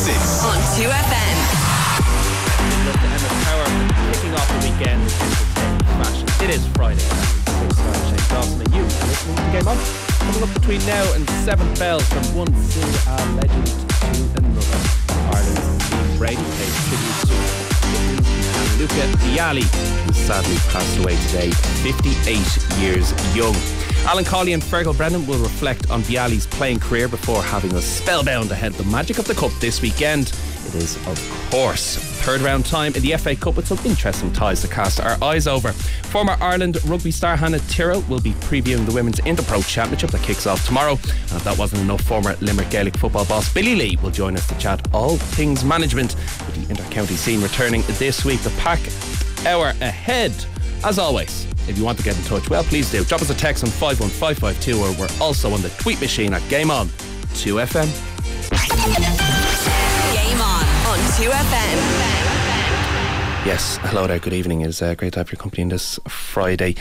6 on 2FM. Look to Emma Power kicking off the weekend in fashion. It is Friday. I'm Shane Dawson and you are listening to Game On. Coming up between now and seven bells from one Serie legend to another. Ireland's Liam Brady pays tribute to Luca Vialli, who sadly passed away today, 58 years young. Alan Cawley and Fergal Brennan will reflect on Vialli's playing career before having us spellbound ahead of the magic of the Cup this weekend. It is, of course, third round time in the FA Cup with some interesting ties to cast our eyes over. Former Ireland rugby star Hannah Tyrrell will be previewing the Women's Interpro Championship that kicks off tomorrow. And if that wasn't enough, former Limerick Gaelic football boss Billy Lee will join us to chat all things management with the inter-county scene returning this week. The pack hour ahead. As always, if you want to get in touch, well, please do. Drop us a text on 51552 or we're also on the tweet machine at Game On 2FM. Game on on 2FM. Yes, hello there, good evening. It's uh, great to have your company in this Friday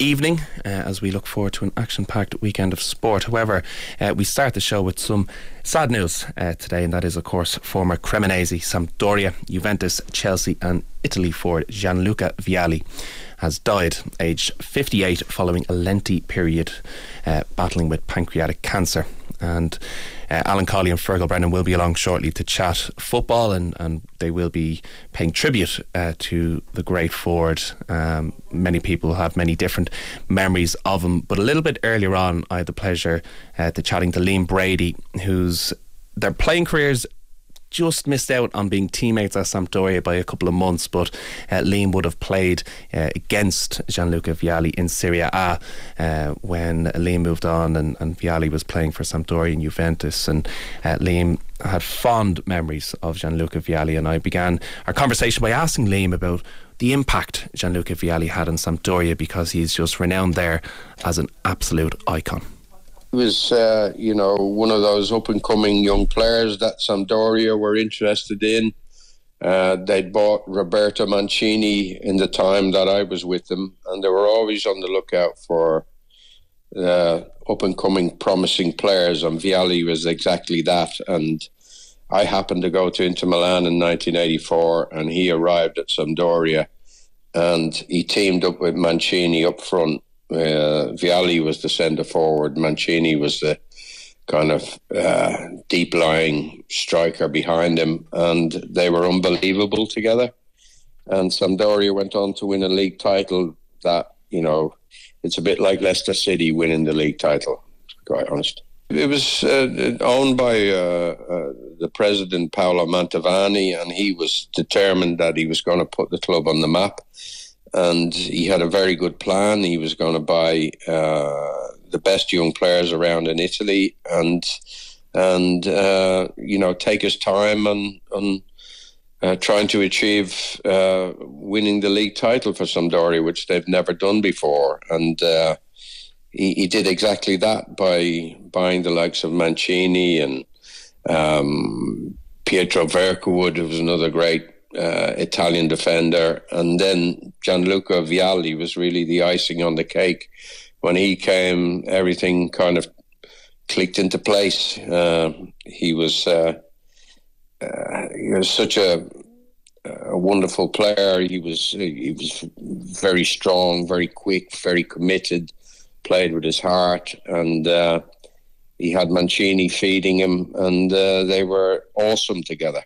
evening uh, as we look forward to an action packed weekend of sport. However, uh, we start the show with some sad news uh, today, and that is, of course, former Cremonese, Sampdoria, Juventus, Chelsea, and Italy forward Gianluca Vialli has died, aged 58, following a lengthy period uh, battling with pancreatic cancer. And uh, Alan Cawley and Fergal Brennan will be along shortly to chat football, and, and they will be paying tribute uh, to the great forward. Um, many people have many different memories of him, but a little bit earlier on, I had the pleasure uh, to chatting to Liam Brady, whose their playing careers just missed out on being teammates at Sampdoria by a couple of months, but uh, Liam would have played uh, against Gianluca Vialli in Serie A uh, when Liam moved on and, and Vialli was playing for Sampdoria and Juventus. And uh, Liam had fond memories of Gianluca Vialli, and I began our conversation by asking Liam about the impact Gianluca Vialli had on Sampdoria because he's just renowned there as an absolute icon was, uh, you know, one of those up and coming young players that Sampdoria were interested in. Uh, they'd bought Roberto Mancini in the time that I was with them, and they were always on the lookout for uh, up and coming promising players, and Vialli was exactly that. And I happened to go to Inter Milan in 1984, and he arrived at Sampdoria, and he teamed up with Mancini up front uh, Vialli was the centre forward. Mancini was the kind of uh, deep lying striker behind him, and they were unbelievable together. And Sampdoria went on to win a league title that, you know, it's a bit like Leicester City winning the league title, quite honest. It was uh, owned by uh, uh, the president, Paolo Mantovani, and he was determined that he was going to put the club on the map and he had a very good plan. He was going to buy uh, the best young players around in Italy, and and uh, you know take his time on uh, trying to achieve uh, winning the league title for Sampdoria, which they've never done before, and. Uh, he, he did exactly that by buying the likes of Mancini and um, Pietro Vierchowod, who was another great uh, Italian defender, and then Gianluca Vialli was really the icing on the cake. When he came, everything kind of clicked into place. Uh, he was uh, uh he was such a, a wonderful player. He was he was very strong, very quick, very committed. Played with his heart, and uh, he had Mancini feeding him, and uh, they were awesome together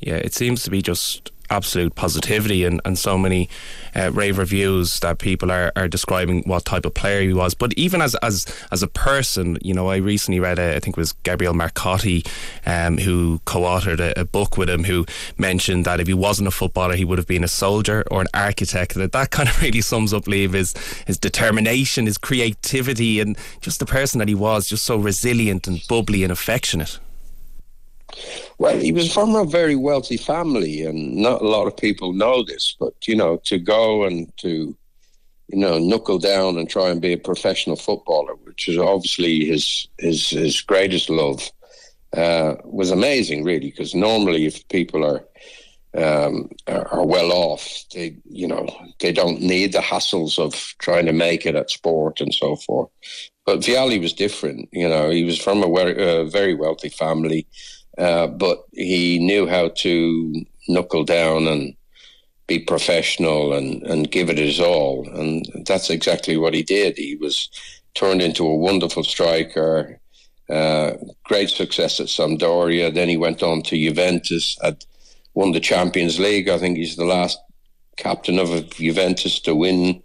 yeah, it seems to be just absolute positivity and, and so many uh, rave reviews that people are, are describing what type of player he was. But even as as as a person, you know, I recently read a, I think it was Gabriel Marcotti, um, who co-authored a, a, book with him, who mentioned that if he wasn't a footballer, he would have been a soldier or an architect. That that kind of really sums up Liam his his determination, his creativity, and just the person that he was, just so resilient and bubbly and affectionate. Well, he was from a very wealthy family, and not a lot of people know this. But you know, to go and to you know knuckle down and try and be a professional footballer, which is obviously his his his greatest love, uh, was amazing, really. Because normally, if people are um, are, are, well off. They, you know, they don't need the hassles of trying to make it at sport and so forth. But Vialli was different. You know, he was from a uh, very wealthy family. Uh, but he knew how to knuckle down and be professional and, and give it his all. And that's exactly what he did. He was turned into a wonderful striker, uh, great success at Sampdoria. Then he went on to Juventus, had won the Champions League. I think he's the last captain of Juventus to win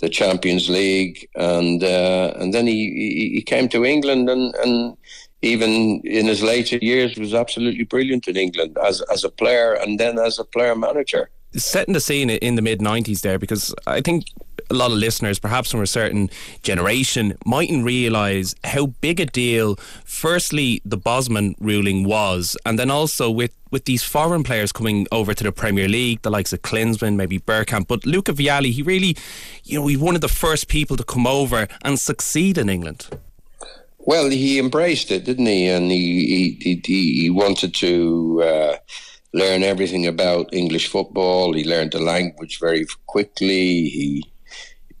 the Champions League, and uh, and then he, he came to England and and even in his later years was absolutely brilliant in England as as a player and then as a player manager. Setting the scene in the mid '90s there, because I think a lot of listeners, perhaps from a certain generation, mightn't realise how big a deal, firstly, the Bosman ruling was, and then also with, with these foreign players coming over to the Premier League, the likes of Klinsmann, maybe Bergkamp. But Luca Vialli, he really, you know, he's one of the first people to come over and succeed in England. Well, he embraced it, didn't he? And he he, he, he wanted to. Uh, learn everything about English football. He learned the language very quickly. He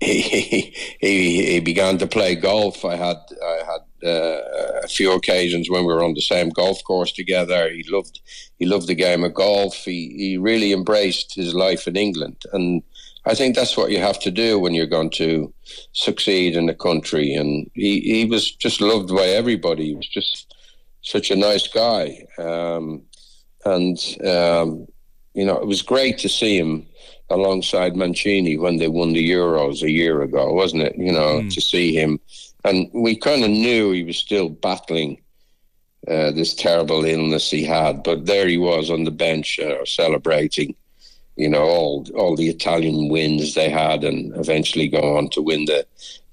he, he, he began to play golf. I had I had uh, a few occasions when we were on the same golf course together. He loved he loved the game of golf. He he really embraced his life in England, and I think that's what you have to do when you're going to succeed in the country. And he he was just loved by everybody. He was just such a nice guy, um, and um, you know it was great to see him alongside Mancini when they won the Euros a year ago, wasn't it? You know, mm. to see him. And we kind of knew he was still battling uh, this terrible illness he had, but there he was on the bench uh, celebrating, you know, all all the Italian wins they had, and eventually go on to win the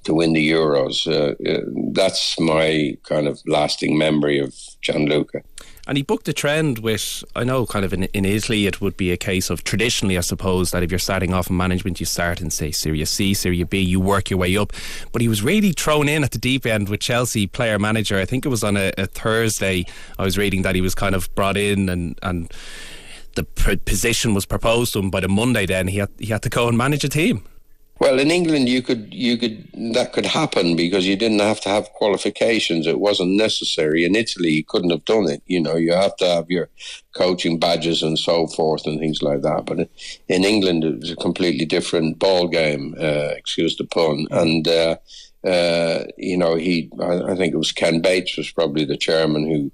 to win the Euros. Uh, uh that's my kind of lasting memory of Gianluca. And he booked a trend with, I know, kind of in, in Italy, it would be a case of traditionally, I suppose, that if you're starting off in management, you start in, say, Serie C, Serie B, you work your way up. But he was really thrown in at the deep end with Chelsea player manager. I think it was on a, a Thursday. I was reading that he was kind of brought in and, and the position was proposed to him by the Monday. Then he had he had to go and manage a team. Well, in England, you could you could that could happen because you didn't have to have qualifications. It wasn't necessary. In Italy, you couldn't have done it. You know, you have to have your coaching badges and so forth and things like that. But in England, it was a completely different ball game. Uh, excuse the pun. And uh, uh, you know, he, I, I, think it was Ken Bates was probably the chairman who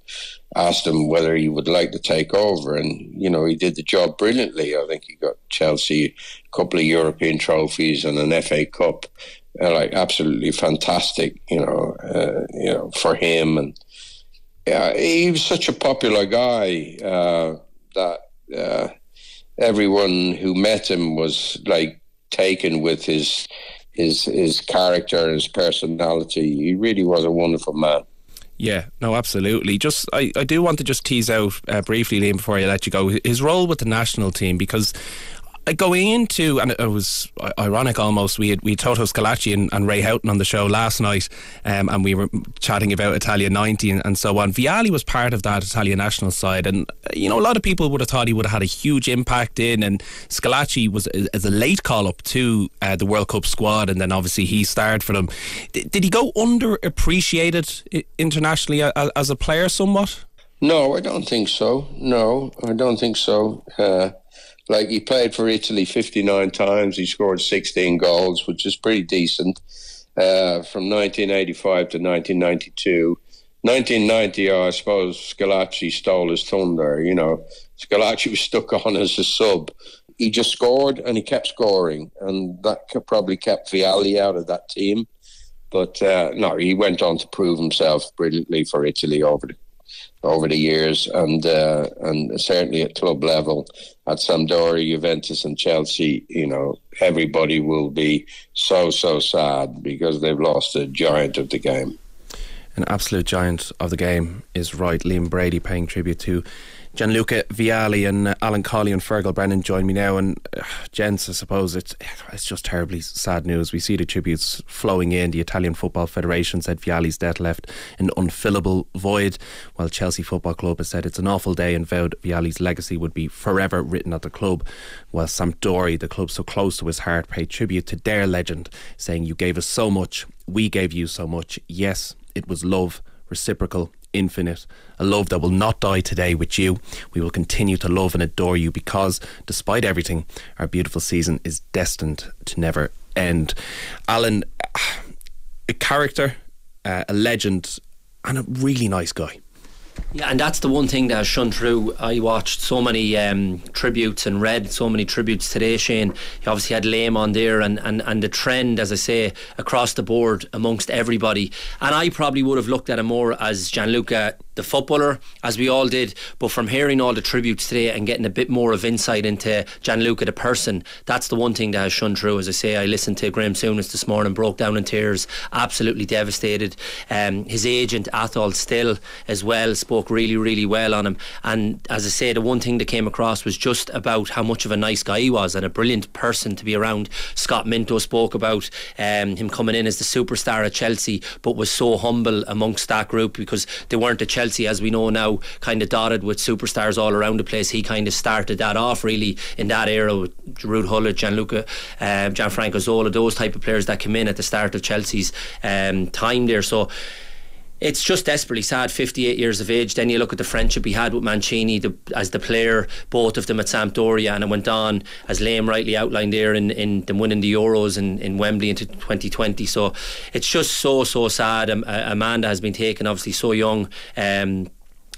asked him whether he would like to take over. And, you know, he did the job brilliantly. I think he got Chelsea a couple of European trophies and an FA Cup. Uh, like absolutely fantastic, you know, uh, you know, for him. And yeah, he was such a popular guy uh, that uh, everyone who met him was like taken with his his his character, his personality. He really was a wonderful man. Yeah, no, absolutely. Just I, I do want to just tease out uh, briefly, Liam, before I let you go, his role with the national team because going into and it was ironic almost we had we had Toto Schillaci and, and, Ray Houghton on the show last night um, and we were chatting about Italia 90 and, and, so on. Vialli was part of that Italian national side and you know a lot of people would have thought he would have had a huge impact in and Schillaci was as a late call up to uh, the World Cup squad and then obviously he starred for them. D- did he go underappreciated internationally as a player somewhat? No I don't think so. No I don't think so. Uh, like he played for Italy 59 times. He scored 16 goals, which is pretty decent. Uh, from 1985 to 1992. 1990, I suppose Schillaci stole his thunder. You know, Schillaci was stuck on as a sub. He just scored and he kept scoring, and that probably kept Vialli out of that team. But uh, no, he went on to prove himself brilliantly for Italy over the over the years, and uh, and certainly at club level, at Sampdoria, Juventus, and Chelsea, you know, everybody will be so so sad because they've lost a giant of the game. An absolute giant of the game is right. Liam Brady paying tribute to Gianluca Vialli and uh, Alan Cawley and Fergal Brennan join me now. And uh, gents, I suppose it's it's just terribly sad news. We see the tributes flowing in. The Italian Football Federation said Vialli's death left an unfillable void, while Chelsea Football Club has said it's an awful day and vowed Vialli's legacy would be forever written at the club. While Sampdoria, the club so close to his heart, paid tribute to their legend, saying, "You gave us so much, we gave you so much. Yes, it was love." reciprocal, infinite, a love that will not die today with you. We will continue to love and adore you because, despite everything, our beautiful season is destined to never end. Alan, a character, uh, a legend, and a really nice guy. Yeah, and that's the one thing that has shone through. I watched so many um, tributes and read so many tributes today, Shane. He obviously had Liam on there, and, and, and the trend, as I say, across the board amongst everybody. And I probably would have looked at him more as Gianluca the footballer, as we all did. But from hearing all the tributes today and getting a bit more of insight into Gianluca the person, that's the one thing that has shone through. As I say, I listened to Graham Souness this morning, broke down in tears, absolutely devastated. Um, his agent Athol Still as well spoke really, really well on him. And as I say, the one thing that came across was just about how much of a nice guy he was and a brilliant person to be around. Scott Minto spoke about um, him coming in as the superstar at Chelsea, but was so humble amongst that group because they weren't a Chelsea Chelsea, as we know now, kind of dotted with superstars all around the place. He kind of started that off really in that era with Ruud Gullit, Gianluca, um, Gianfranco Zola, those type of players that came in at the start of Chelsea's um, time there. So it's just desperately sad. 58 years of age. Then you look at the friendship he had with Mancini the, as the player, both of them at Sampdoria, and it went on, as Liam rightly outlined there, in, in them winning the Euros in, in Wembley into 2020. So it's just so, so sad. A, a man that has been taken, obviously, so young. Um,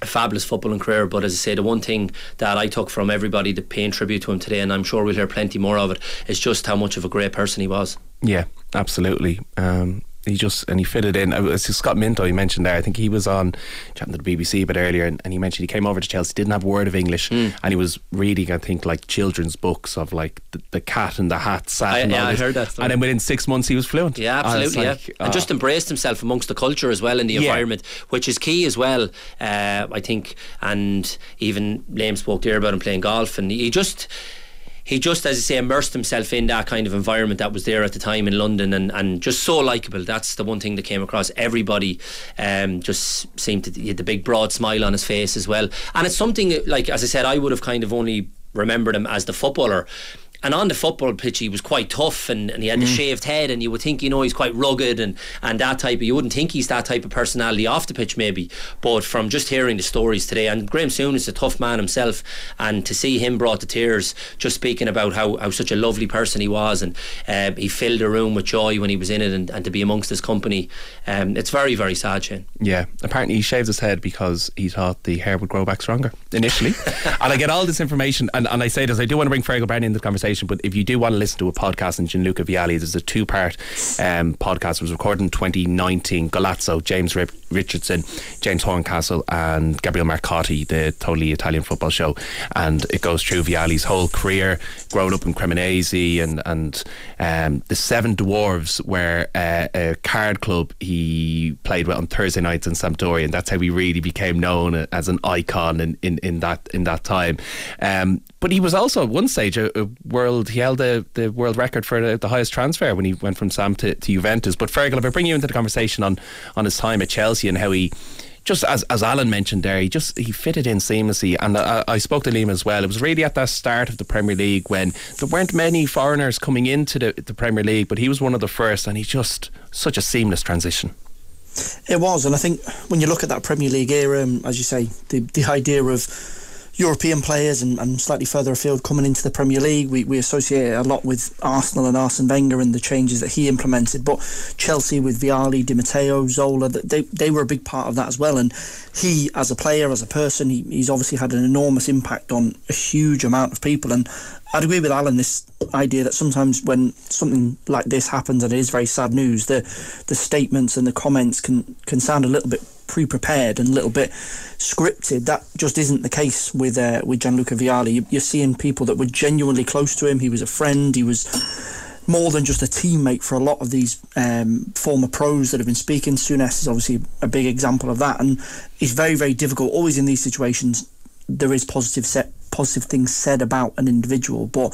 a fabulous footballing career, but as I say, the one thing that I took from everybody that paying tribute to him today, and I'm sure we'll hear plenty more of it, is just how much of a great person he was. Yeah, absolutely. Um, he just and he fitted in. Uh, Scott Minto you mentioned there. I think he was on chatting to the BBC a bit earlier, and, and he mentioned he came over to Chelsea, didn't have a word of English, mm. and he was reading, I think, like children's books of like the, the cat and the hat. Sat I, and yeah, I heard that. Story. And then within six months, he was fluent. Yeah, absolutely. Like, yeah. and just uh, embraced himself amongst the culture as well in the yeah. environment, which is key as well. Uh, I think, and even Liam spoke there about him playing golf, and he just he just, as I say, immersed himself in that kind of environment that was there at the time in London and, and just so likable. That's the one thing that came across. Everybody um, just seemed to had the big broad smile on his face as well. And it's something, like, as I said, I would have kind of only remembered him as the footballer and on the football pitch, he was quite tough and, and he had mm. the shaved head, and you would think, you know, he's quite rugged and, and that type of, you wouldn't think he's that type of personality off the pitch, maybe. But from just hearing the stories today, and Graham Souness a tough man himself, and to see him brought to tears, just speaking about how, how such a lovely person he was, and uh, he filled the room with joy when he was in it, and, and to be amongst his company, um, it's very, very sad, Shane. Yeah, apparently he shaved his head because he thought the hair would grow back stronger initially. and I get all this information, and, and I say this, I do want to bring Fergal Brennan in the conversation conversation. But if you do want to listen to a podcast in Gianluca Vialli, there's a two part um, podcast. It was recorded in 2019. Golazzo, James Rip- Richardson, James Horncastle, and Gabriele Marcotti, the totally Italian football show. And it goes through Vialli's whole career, growing up in Cremonese and, and um, the Seven Dwarves, were uh, a card club he played with on Thursday nights in Sampdoria. And that's how he really became known as an icon in, in, in that in that time. Um, but he was also at one stage a, a world. He held the, the world record for the, the, highest transfer when he went from Sam to, to Juventus. But Fergal, if I bring you into the conversation on on his time at Chelsea and how he just as as Alan mentioned there, he just he fitted in seamlessly. And I, I, spoke to Liam as well. It was really at that start of the Premier League when there weren't many foreigners coming into the, the Premier League, but he was one of the first, and he just such a seamless transition. It was, and I think when you look at that Premier League era, um, as you say, the the idea of European players and, and, slightly further afield coming into the Premier League. We, we associate a lot with Arsenal and Arsene Wenger and the changes that he implemented. But Chelsea with Vialli, Di Matteo, Zola, they, they were a big part of that as well. And he, as a player, as a person, he, he's obviously had an enormous impact on a huge amount of people. And I'd agree with Alan this idea that sometimes when something like this happens and it is very sad news, the the statements and the comments can can sound a little bit pre-prepared and a little bit scripted. That just isn't the case with uh, with Gianluca Vialli. You're seeing people that were genuinely close to him. He was a friend. He was more than just a teammate for a lot of these um, former pros that have been speaking. Souness is obviously a big example of that, and it's very very difficult. Always in these situations, there is positive set positive things said about an individual, but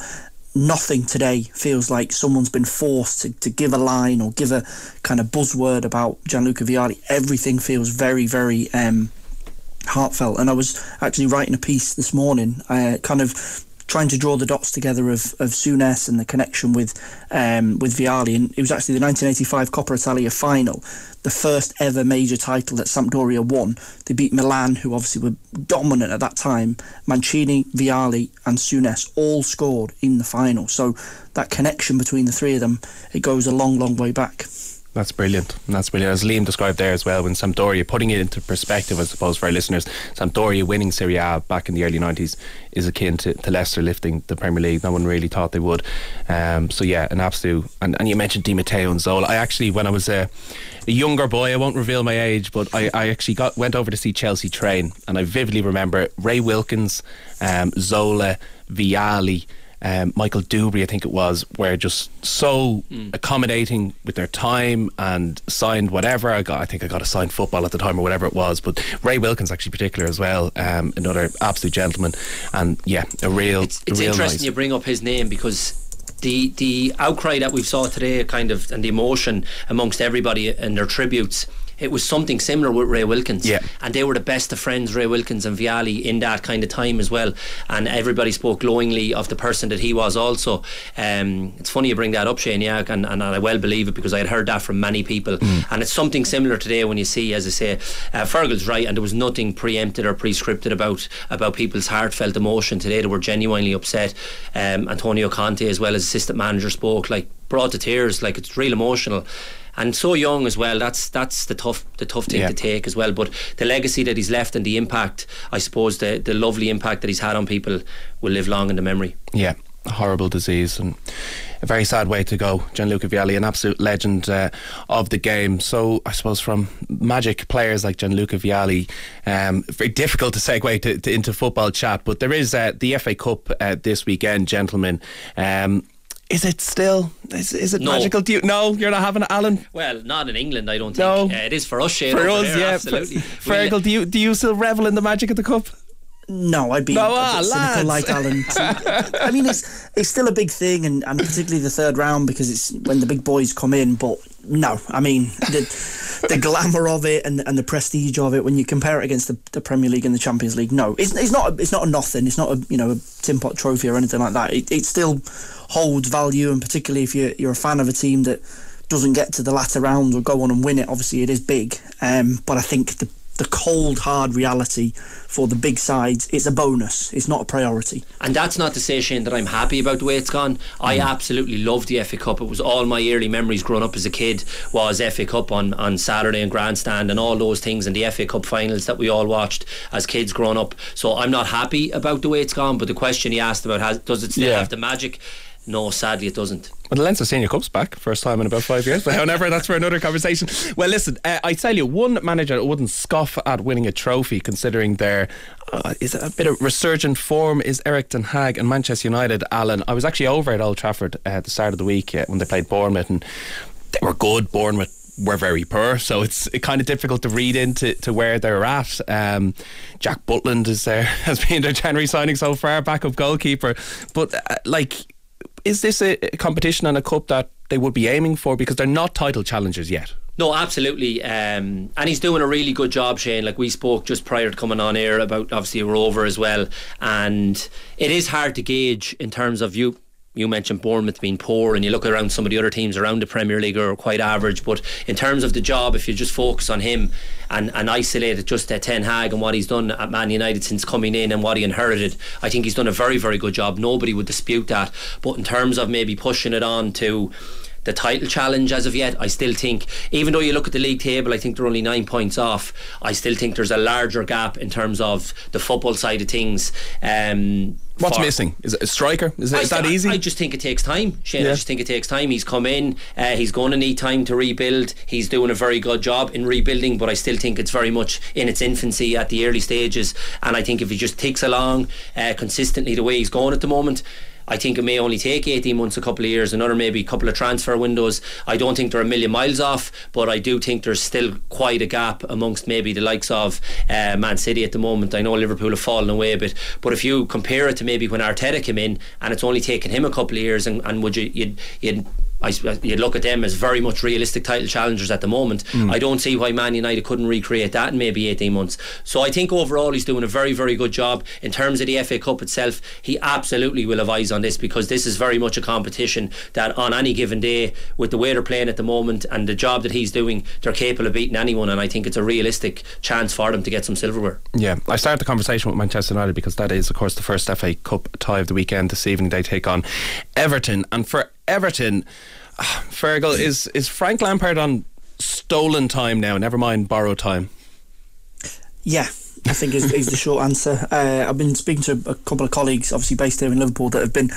nothing today feels like someone's been forced to, to give a line or give a kind of buzzword about Gianluca Vialli. Everything feels very, very um, heartfelt. And I was actually writing a piece this morning, uh, kind of trying to draw the dots together of of Souness and the connection with um, with Vialli, and it was actually the 1985 Coppa Italia final, the first ever major title that Sampdoria won. They beat Milan, who obviously were dominant at that time. Mancini, Vialli, and Souness all scored in the final. So that connection between the three of them, it goes a long, long way back. That's brilliant. That's brilliant. As Liam described there as well, when Sampdoria, putting it into perspective, I suppose, for our listeners, Sampdoria winning Serie A back in the early 90s is akin to, to Leicester lifting the Premier League. No one really thought they would. Um, so, yeah, an absolute. And, and you mentioned Di Matteo and Zola. I actually, when I was a, a younger boy, I won't reveal my age, but I, I actually got went over to see Chelsea train, and I vividly remember Ray Wilkins, um, Zola, Vialli um, Michael Duberry, I think it was, were just so mm. accommodating with their time and signed whatever I got. I think I got a signed football at the time or whatever it was. But Ray Wilkins, actually, particular as well, um, another absolute gentleman, and yeah, a real. It's, it's a real interesting nice. you bring up his name because the the outcry that we've saw today, kind of, and the emotion amongst everybody and their tributes it was something similar with Ray Wilkins. Yeah. And they were the best of friends, Ray Wilkins and Vialli, in that kind of time as well. And everybody spoke glowingly of the person that he was also. Um, it's funny you bring that up, Shane, yeah, and, and I well believe it because I had heard that from many people. Mm. And it's something similar today when you see, as I say, uh, Fergal's right, and there was nothing preempted or prescripted about about people's heartfelt emotion today. They were genuinely upset. Um, Antonio Conte, as well as assistant manager, spoke like brought to tears, like it's real emotional and so young as well. That's that's the tough the tough thing yeah. to take as well. But the legacy that he's left and the impact, I suppose, the the lovely impact that he's had on people will live long in the memory. Yeah, a horrible disease and a very sad way to go. Gianluca Vialli, an absolute legend uh, of the game. So I suppose from magic players like Gianluca Vialli, um, very difficult to segue to, to, into football chat. But there is uh, the FA Cup uh, this weekend, gentlemen. Um, is it still? Is, is it no. magical? Do you, no, you're not having it, Alan. Well, not in England, I don't think. No. Uh, it is for us, Shane. For us, there, yeah. Absolutely. Fergal, do you do you still revel in the magic of the cup? No, I'd be no, a ah, cynical like Alan. I mean, it's it's still a big thing, and, and particularly the third round because it's when the big boys come in. But no, I mean the the glamour of it and and the prestige of it when you compare it against the, the Premier League and the Champions League. No, it's, it's not a, it's not a nothing. It's not a you know a tin pot trophy or anything like that. It, it still holds value, and particularly if you're you're a fan of a team that doesn't get to the latter rounds or go on and win it. Obviously, it is big, um, but I think the the cold, hard reality for the big sides, it's a bonus. It's not a priority. And that's not to say, Shane, that I'm happy about the way it's gone. I mm. absolutely love the FA Cup. It was all my early memories growing up as a kid was FA Cup on, on Saturday and Grandstand and all those things and the FA Cup finals that we all watched as kids growing up. So I'm not happy about the way it's gone. But the question he asked about has, does it still yeah. have the magic? No, sadly, it doesn't. Well, the Leinster Senior Cup's back, first time in about five years. But however, that's for another conversation. Well, listen, uh, I tell you, one manager wouldn't scoff at winning a trophy, considering their uh, is a bit of resurgent form, is Erik Ten Hag and Manchester United. Alan, I was actually over at Old Trafford uh, at the start of the week uh, when they played Bournemouth, and they were good. Bournemouth were very poor, so it's kind of difficult to read into to where they're at. Um, Jack Butland is there has been their January signing so far, backup goalkeeper, but uh, like is this a competition and a cup that they would be aiming for because they're not title challengers yet? No, absolutely. Um, and he's doing a really good job, Shane. Like we spoke just prior to coming on air about obviously Rover as well. And it is hard to gauge in terms of you you mentioned Bournemouth being poor, and you look around some of the other teams around the Premier League are quite average. But in terms of the job, if you just focus on him and, and isolate it just at Ten Hag and what he's done at Man United since coming in and what he inherited, I think he's done a very, very good job. Nobody would dispute that. But in terms of maybe pushing it on to the title challenge as of yet. I still think, even though you look at the league table, I think they're only nine points off. I still think there's a larger gap in terms of the football side of things. Um, What's missing? Is it a striker? Is, it, is that easy? I just think it takes time, Shane. Yeah. I just think it takes time. He's come in. Uh, he's going to need time to rebuild. He's doing a very good job in rebuilding, but I still think it's very much in its infancy at the early stages. And I think if he just takes along uh, consistently the way he's going at the moment, I think it may only take 18 months, a couple of years, another maybe a couple of transfer windows. I don't think they're a million miles off, but I do think there's still quite a gap amongst maybe the likes of uh, Man City at the moment. I know Liverpool have fallen away a bit, but if you compare it to maybe when Arteta came in and it's only taken him a couple of years, and, and would you you'd, you'd I, you look at them as very much realistic title challengers at the moment. Hmm. I don't see why Man United couldn't recreate that in maybe 18 months. So I think overall he's doing a very, very good job. In terms of the FA Cup itself, he absolutely will have eyes on this because this is very much a competition that on any given day, with the way they're playing at the moment and the job that he's doing, they're capable of beating anyone. And I think it's a realistic chance for them to get some silverware. Yeah, I started the conversation with Manchester United because that is, of course, the first FA Cup tie of the weekend. This evening they take on Everton, and for Everton, ah, Fergal is is Frank Lampard on stolen time now. Never mind borrowed time. Yeah, I think is, is the short answer. Uh, I've been speaking to a couple of colleagues, obviously based here in Liverpool, that have been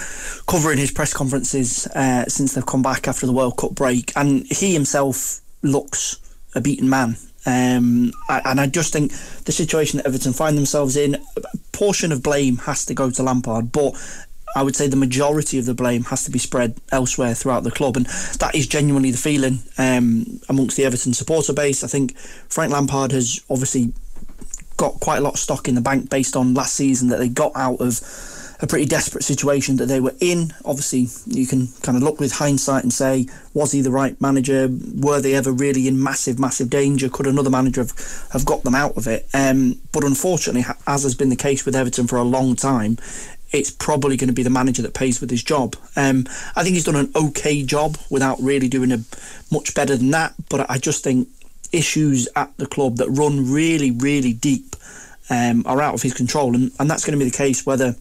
covering his press conferences uh, since they've come back after the World Cup break, and he himself looks a beaten man. Um, and I just think the situation that Everton find themselves in, a portion of blame has to go to Lampard, but I would say the majority of the blame has to be spread elsewhere throughout the club, and that is genuinely the feeling um, amongst the Everton supporter base. I think Frank Lampard has obviously got quite a lot of stock in the bank based on last season that they got out of a pretty desperate situation that they were in. Obviously, you can kind of look with hindsight and say, was he the right manager? Were they ever really in massive, massive danger? Could another manager have, have got them out of it? Um, but unfortunately, as has been the case with Everton for a long time, it's probably going to be the manager that pays with his job. Um, I think he's done an okay job without really doing a much better than that. But I just think issues at the club that run really, really deep um, are out of his control, and, and that's going to be the case whether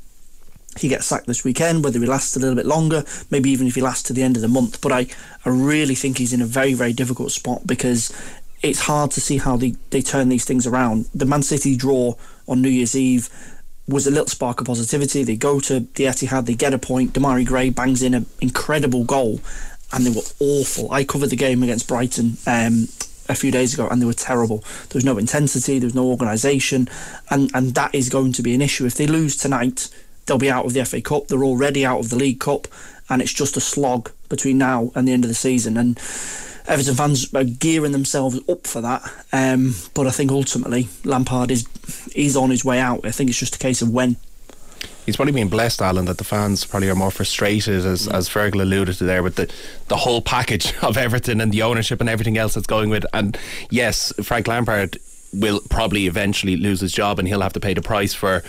he gets sacked this weekend, whether he lasts a little bit longer, maybe even if he lasts to the end of the month. But I, I really think he's in a very, very difficult spot because it's hard to see how they, they turn these things around. The Man City draw on New Year's Eve was a little spark of positivity. They go to the Etihad, they get a point. Demarai Gray bangs in an incredible goal, and they were awful. I covered the game against Brighton um, a few days ago, and they were terrible. There was no intensity, there was no organisation, and and that is going to be an issue if they lose tonight. They'll be out of the FA Cup. They're already out of the League Cup, and it's just a slog between now and the end of the season. And Everton fans are gearing themselves up for that. Um, but I think ultimately Lampard is is on his way out. I think it's just a case of when. He's probably been blessed, Alan, that the fans probably are more frustrated, as as Fergal alluded to there, with the the whole package of Everton and the ownership and everything else that's going with. And yes, Frank Lampard will probably eventually lose his job, and he'll have to pay the price for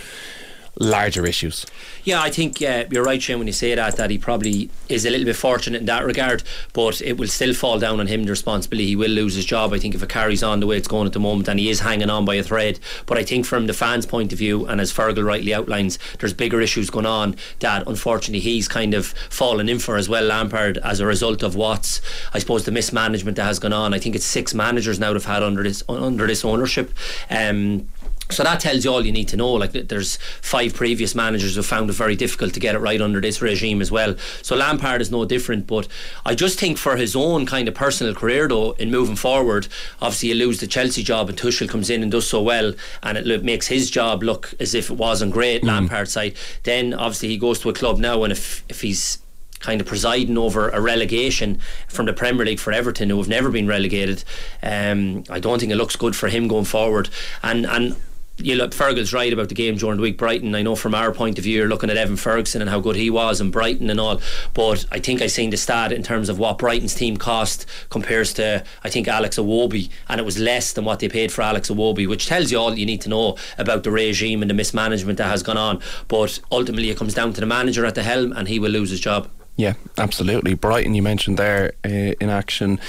larger issues. Yeah, I think uh, you're right, Shane, when you say that, that he probably is a little bit fortunate in that regard, but it will still fall down on him, the responsibility. He will lose his job, I think, if it carries on the way it's going at the moment, and he is hanging on by a thread. But I think from the fans' point of view, and as Fergal rightly outlines, there's bigger issues going on that unfortunately he's kind of fallen in for as well, Lampard, as a result of what's, I suppose, the mismanagement that has gone on. I think it's six managers now they've had under this under this ownership. Um, so that tells you all you need to know. Like there's five previous managers who found it very difficult to get it right under this regime as well. So Lampard is no different. But I just think for his own kind of personal career though, in moving forward, obviously you lose the Chelsea job and Tuchel comes in and does so well, and it makes his job look as if it wasn't great. Lampard's side. Then obviously he goes to a club now, and if if he's kind of presiding over a relegation from the Premier League for Everton, who have never been relegated. Um, I don't think it looks good for him going forward. And and you look, Fergal's right about the game during the week. Brighton, I know from our point of view, you're looking at Evan Ferguson and how good he was and Brighton and all. But I think I seen the stat in terms of what Brighton's team cost compares to I think Alex Iwobi, and it was less than what they paid for Alex Iwobi, which tells you all you need to know about the regime and the mismanagement that has gone on. But ultimately, it comes down to the manager at the helm, and he will lose his job. Yeah, absolutely. Brighton, you mentioned there uh, in action.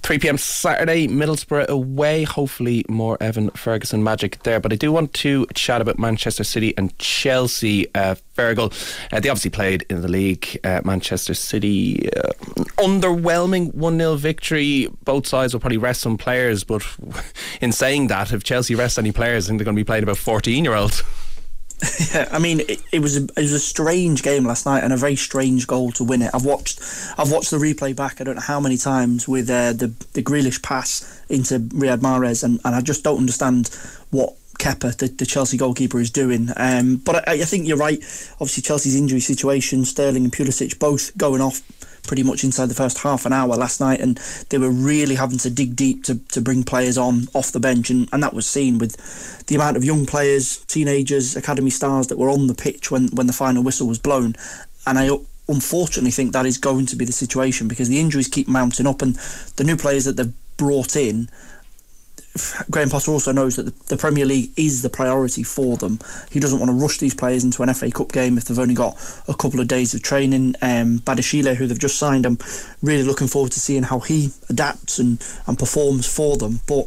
3 pm Saturday, Middlesbrough away. Hopefully, more Evan Ferguson magic there. But I do want to chat about Manchester City and Chelsea. Uh, Fergal, uh, they obviously played in the league. Uh, Manchester City, uh, underwhelming 1 0 victory. Both sides will probably rest some players. But in saying that, if Chelsea rest any players, I think they're going to be playing about 14 year olds. Yeah, I mean, it, it was a, it was a strange game last night and a very strange goal to win it. I've watched I've watched the replay back. I don't know how many times with uh, the the Grealish pass into Riyad Mahrez, and, and I just don't understand what Kepa, the, the Chelsea goalkeeper, is doing. Um, but I, I think you're right. Obviously, Chelsea's injury situation, Sterling and Pulisic both going off pretty much inside the first half an hour last night, and they were really having to dig deep to, to bring players on off the bench, and, and that was seen with the amount of young players, teenagers, academy stars that were on the pitch when, when the final whistle was blown. And I unfortunately think that is going to be the situation because the injuries keep mounting up and the new players that they've brought in Graham Potter also knows that the, the, Premier League is the priority for them. He doesn't want to rush these players into an FA Cup game if they've only got a couple of days of training. Um, Badiashile, who they've just signed, I'm really looking forward to seeing how he adapts and, and performs for them. But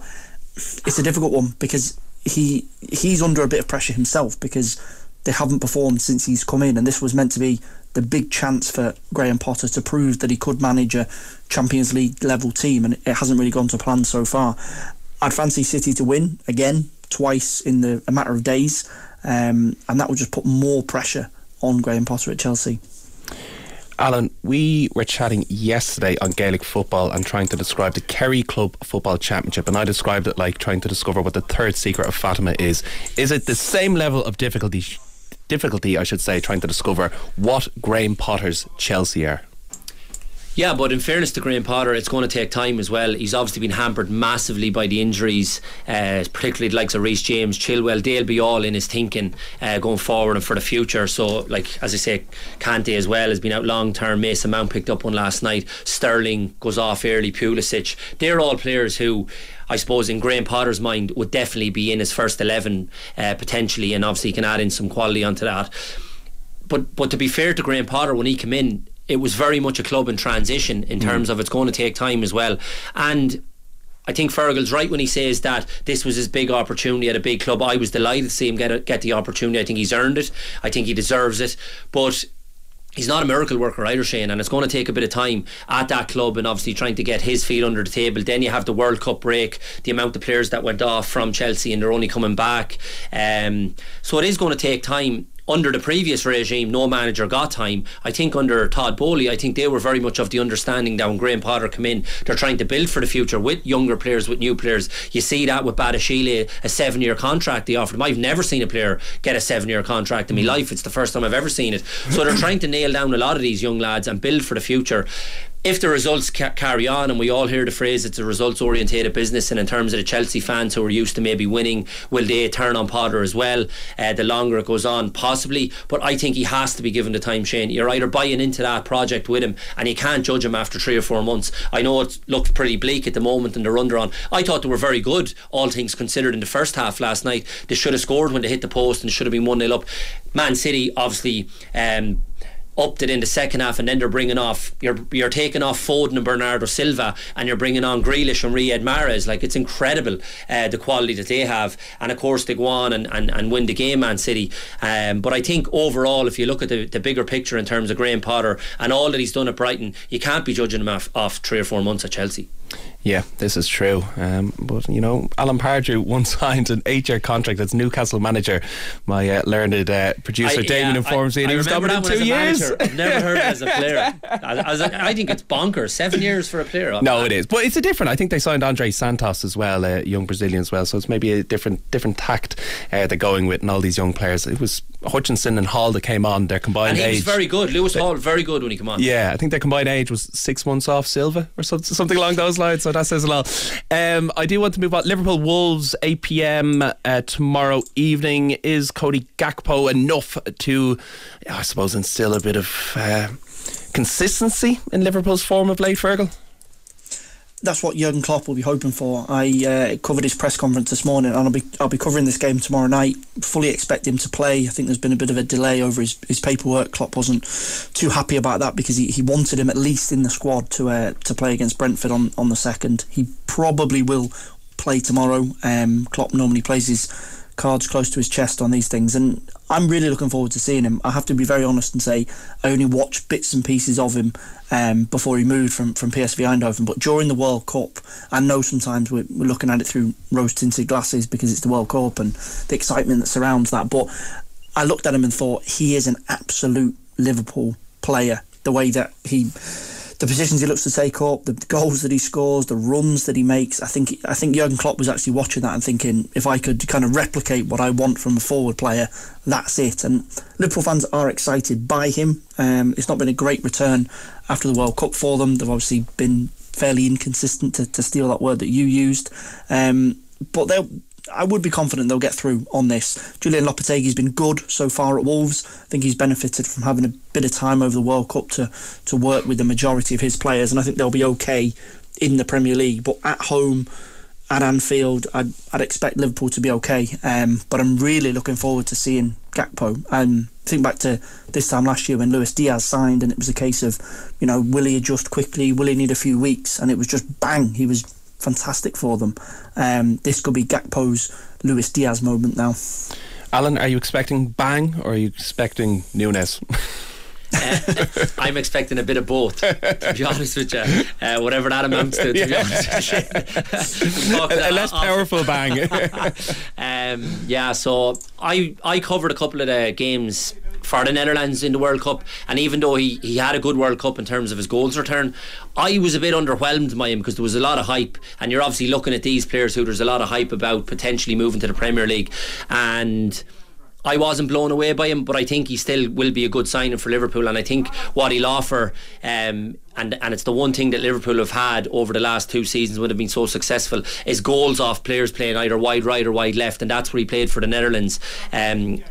it's a difficult one because he he's under a bit of pressure himself because they haven't performed since he's come in, and this was meant to be the big chance for Graham Potter to prove that he could manage a Champions League level team, and it hasn't really gone to plan so far. I'd fancy City to win again twice in the, a matter of days, um, and that would just put more pressure on Graham Potter at Chelsea. Alan, we were chatting yesterday on Gaelic football and trying to describe the Kerry Club Football Championship, and I described it like trying to discover what the third secret of Fatima is. Is it the same level of difficulty? Difficulty, I should say, trying to discover what Graham Potter's Chelsea are. Yeah, but in fairness to Graham Potter, it's going to take time as well. He's obviously been hampered massively by the injuries, uh, particularly the likes of Reece James, Chilwell. They'll be all in his thinking uh, going forward and for the future. So, like as I say, Kante as well has been out long term. Mason Mount picked up one last night. Sterling goes off early. Pulisic. They're all players who. I suppose in Graham Potter's mind would definitely be in his first eleven uh, potentially, and obviously he can add in some quality onto that. But but to be fair to Graham Potter, when he came in, it was very much a club in transition in terms mm. of it's going to take time as well. And I think Fergal's right when he says that this was his big opportunity at a big club. I was delighted to see him get a, get the opportunity. I think he's earned it. I think he deserves it. But he's not a miracle worker either, Shane, and it's going to take a bit of time at that club and obviously trying to get his feet under the table. Then you have the World Cup break, the amount of players that went off from Chelsea and they're only coming back. Um, so it is going to take time under the previous regime, no manager got time. I think under Todd Boehly, I think they were very much of the understanding that when Graham Potter come in, they're trying to build for the future with younger players, with new players. You see that with Badiashile, a seven year contract they offered him. I've never seen a player get a seven year contract in my mm. life. It's the first time I've ever seen it. So they're trying to nail down a lot of these young lads and build for the future if the results ca- carry on, and we all hear the phrase it's a results orientated business, and in terms of the Chelsea fans who are used to maybe winning, will they turn on Potter as well? Uh, the longer it goes on, possibly. But I think he has to be given the time, Shane. You're either buying into that project with him, and you can't judge him after three or four months. I know it looked pretty bleak at the moment, and they're under on. I thought they were very good, all things considered, in the first half last night. They should have scored when they hit the post, and should have been 1 0 up. Man City, obviously. Um, it in the second half, and then they're bringing off you're you're taking off Foden and Bernardo Silva, and you're bringing on Grealish and Riyad Mahrez. Like it's incredible uh, the quality that they have, and of course they go on and, and, and win the game, Man City. Um, but I think overall, if you look at the, the bigger picture in terms of Graham Potter and all that he's done at Brighton, you can't be judging him off, off three or four months at Chelsea. Yeah, this is true. Um, but, you know, Alan Pardew once signed an eight year contract as Newcastle manager. My uh, learned uh, producer I, Damien yeah, informs me, and he was coming in two years. I've never heard it as a player. I, think it's bonkers. Seven years for a player. No, it is. But it's a different. I think they signed Andrey Santos as well, a young Brazilian as well. So it's maybe a different different tact uh, they're going with and all these young players. It was Hutchinson and Hall that came on. Their combined and he age. was very good. Lewis Hall, very good when he came on. Yeah, I think their combined age was six months off Silva or something along those lines. So that says a lot. Um, I do want to move on. Liverpool Wolves, 8 pm uh, tomorrow evening. Is Cody Gakpo enough to, I suppose, instill a bit of uh, consistency in Liverpool's form of late, Fergal? That's what Jurgen Klopp will be hoping for. I uh, covered his press conference this morning, and I'll be I'll be covering this game tomorrow night. Fully expect him to play. I think there's been a bit of a delay over his, his paperwork. Klopp wasn't too happy about that because he, he wanted him at least in the squad to uh, to play against Brentford on, on the second. He probably will play tomorrow. Um, Klopp normally plays his cards close to his chest on these things, and I'm really looking forward to seeing him. I have to be very honest and say I only watched bits and pieces of him um, before he moved from, from PSV Eindhoven. But during the World Cup, I know sometimes we're, we're looking at it through rose tinted glasses because it's the World Cup and the excitement that surrounds that. But I looked at him and thought he is an absolute Liverpool player. The way that he the positions he looks to take up, the goals that he scores, the runs that he makes. I think I think Jurgen Klopp was actually watching that and thinking, if I could kind of replicate what I want from a forward player, that's it. And Liverpool fans are excited by him. Um, it's not been a great return after the World Cup for them. They've obviously been fairly inconsistent to, to steal that word that you used. Um, but they'll I would be confident they'll get through on this. Julen Lopetegui's been good so far at Wolves. I think he's benefited from having a bit of time over the World Cup to, to work with the majority of his players, and I think they'll be okay in the Premier League. But at home, at Anfield, I'd, I'd expect Liverpool to be okay. Um, but I'm really looking forward to seeing Gakpo. And think back to this time last year when Luis Diaz signed, and it was a case of, you know, will he adjust quickly? Will he need a few weeks? And it was just bang, he was fantastic for them. Um, this could be Gakpo's Luis Diaz moment now. Alan, are you expecting bang or are you expecting Nunez? Uh, I'm expecting a bit of both, to be honest with you. Uh, whatever that amounts to, to be honest with you. a, a less powerful bang. um, yeah, so I I covered a couple of the games for the Netherlands in the World Cup, and even though he, he had a good World Cup in terms of his goals return, I was a bit underwhelmed by him because there was a lot of hype, and you're obviously looking at these players who there's a lot of hype about potentially moving to the Premier League, and I wasn't blown away by him, but I think he still will be a good signing for Liverpool. And I think what he'll offer, um, and and it's the one thing that Liverpool have had over the last two seasons when they've been so successful, is goals off players playing either wide right or wide left, and that's where he played for the Netherlands. Um,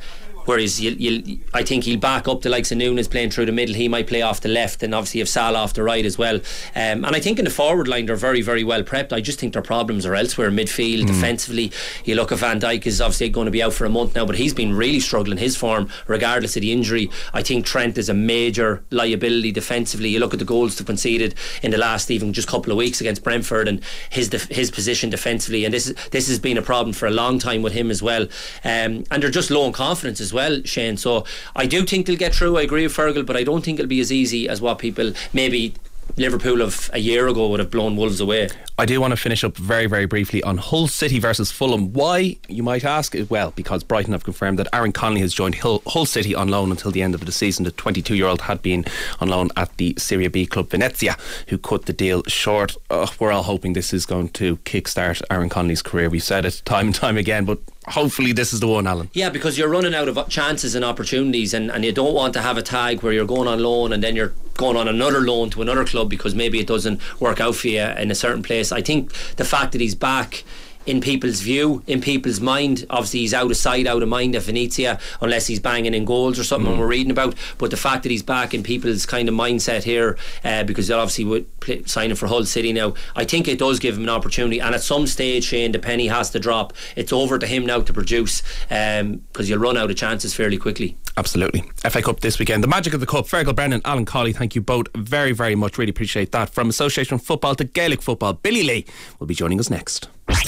Whereas you, you, I think he'll back up the likes of Nunez playing through the middle. He might play off the left, and obviously have Salah off the right as well. Um, and I think in the forward line they're very, very well prepped. I just think their problems are elsewhere. Midfield, mm. defensively. You look at Van Dijk is obviously going to be out for a month now, but he's been really struggling his form regardless of the injury. I think Trent is a major liability defensively. You look at the goals they've conceded in the last even just couple of weeks against Brentford and his def- his position defensively, and this is, this has been a problem for a long time with him as well. Um, and they're just low in confidence as well well, Shane. So I do think they'll get through. I agree with Fergal, but I don't think it'll be as easy as what people maybe Liverpool of a year ago would have blown Wolves away. I do want to finish up very, very briefly on Hull City versus Fulham. Why, you might ask? Well, because Brighton have confirmed that Aaron Connolly has joined Hull, Hull City on loan until the end of the season. The 22 year old had been on loan at the Serie B club Venezia, who cut the deal short. Uh, we're all hoping this is going to kickstart Aaron Connolly's career. We've said it time and time again, but hopefully this is the one, Alan. Yeah, because you're running out of chances and opportunities, and, and you don't want to have a tag where you're going on loan and then you're going on another loan to another club because maybe it doesn't work out for you in a certain place. I think the fact that he's back in people's view, in people's mind. Obviously, he's out of sight, out of mind at Venezia, unless he's banging in goals or something mm. we're reading about. But the fact that he's back in people's kind of mindset here, uh, because they're obviously would play, signing for Hull City now, I think it does give him an opportunity. And at some stage, Shane, the penny has to drop. It's over to him now to produce, because um, you'll run out of chances fairly quickly. Absolutely. FA Cup this weekend. The magic of the cup. Fergal Brennan, Alan Cawley, thank you both very, very much. Really appreciate that. From Association Football to Gaelic Football, Billy Lee will be joining us next. RTE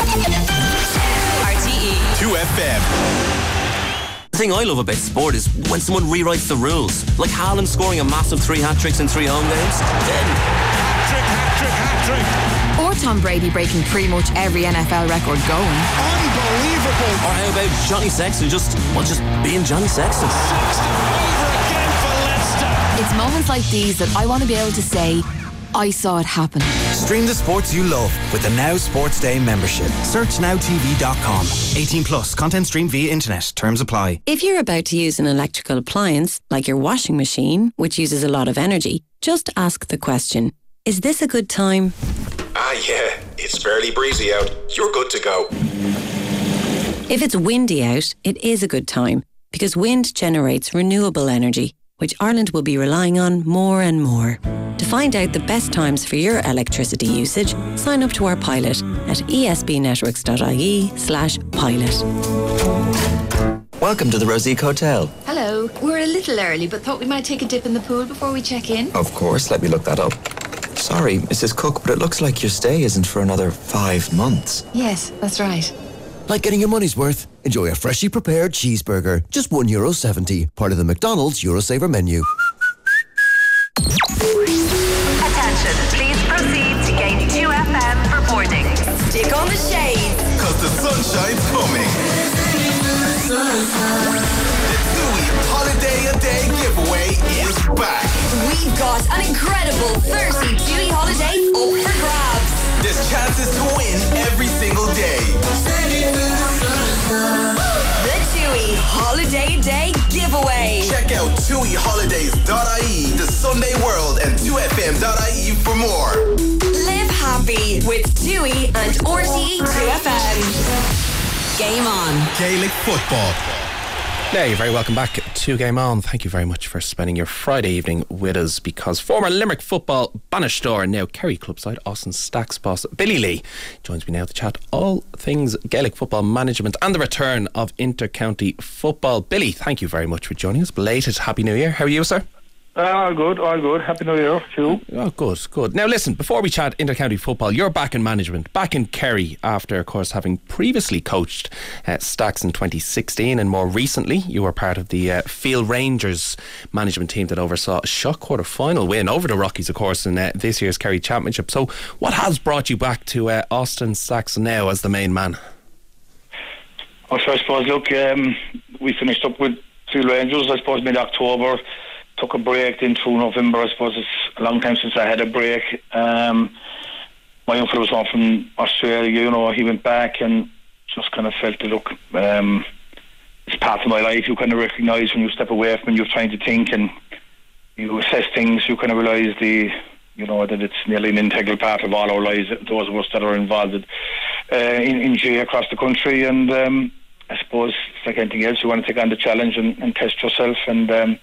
2FM. The thing I love about sport is when someone rewrites the rules. Like Haaland scoring a massive three hat tricks in three home games. Then. Hat-trick, hat-trick, hat-trick. Or Tom Brady breaking pretty much every NFL record going. Unbelievable. Or how about Johnny Sexton just, well, just being Johnny Sexton? Sexton over again for Leinster. It's moments like these that I want to be able to say, I saw it happen. Stream the sports you love with the Now Sports Day membership. Search nowtv.com. 18 plus. Content streamed via internet. Terms apply. If you're about to use an electrical appliance, like your washing machine, which uses a lot of energy, just ask the question, is this a good time? Ah, yeah. It's fairly breezy out. You're good to go. If it's windy out, it is a good time because wind generates renewable energy, which Ireland will be relying on more and more. To find out the best times for your electricity usage, sign up to our pilot at esbnetworks.ie slash pilot. Welcome to the Rosique Hotel. Hello. We're a little early, but thought we might take a dip in the pool before we check in. Of course, let me look that up. Sorry, Mrs. Cook, but it looks like your stay isn't for another five months. Yes, that's right. Like getting your money's worth? Enjoy a freshly prepared cheeseburger, just one euro seventy, part of the McDonald's Eurosaver menu. Attention, please proceed to gate 2FM for boarding. Stick on the shades. Cause the sunshine's coming. The TUI Holiday a Day giveaway is back. We've got an incredible 30 TUI holidays up for grabs. There's chances to win every single day. Holiday Day giveaway. Check out TUIHolidays.ie, the Sunday World, and 2FM.ie for more. Live happy with TUI and RTE 2FM. Game on. Gaelic football. Yeah, you're very welcome back to Game On. Thank you very much for spending your Friday evening with us because former Limerick football banisher and now Kerry club side Austin Stacks boss Billy Lee joins me now to chat all things Gaelic football management and the return of inter-county football. Billy, thank you very much for joining us. Belated Happy New Year. How are you, sir? Uh, all good, all good. Happy New Year to you. Oh, good, good. Now, listen, before we chat inter-county football, you're back in management, back in Kerry after, of course, having previously coached uh, Stacks in 2016, and more recently, you were part of the uh, Feale Rangers management team that oversaw a shock quarter-final win over the Rockies, of course, in uh, this year's Kerry Championship. So, what has brought you back to uh, Austin Stacks now as the main man? Well, so I suppose, look, um, we finished up with Feale Rangers, I suppose, mid-October. Took a break then through November. I suppose it's a long time since I had a break. Um, my uncle was home from Australia, you know, he went back and just kind of felt the look, um, it's part of my life. You kind of recognise when you step away from it, you're trying to think and you assess things, you kind of realise the, you know, that it's nearly an integral part of all our lives, those of us that are involved uh, in, in across the country. And um, I suppose, it's like anything else, you want to take on the challenge and, and test yourself. And um,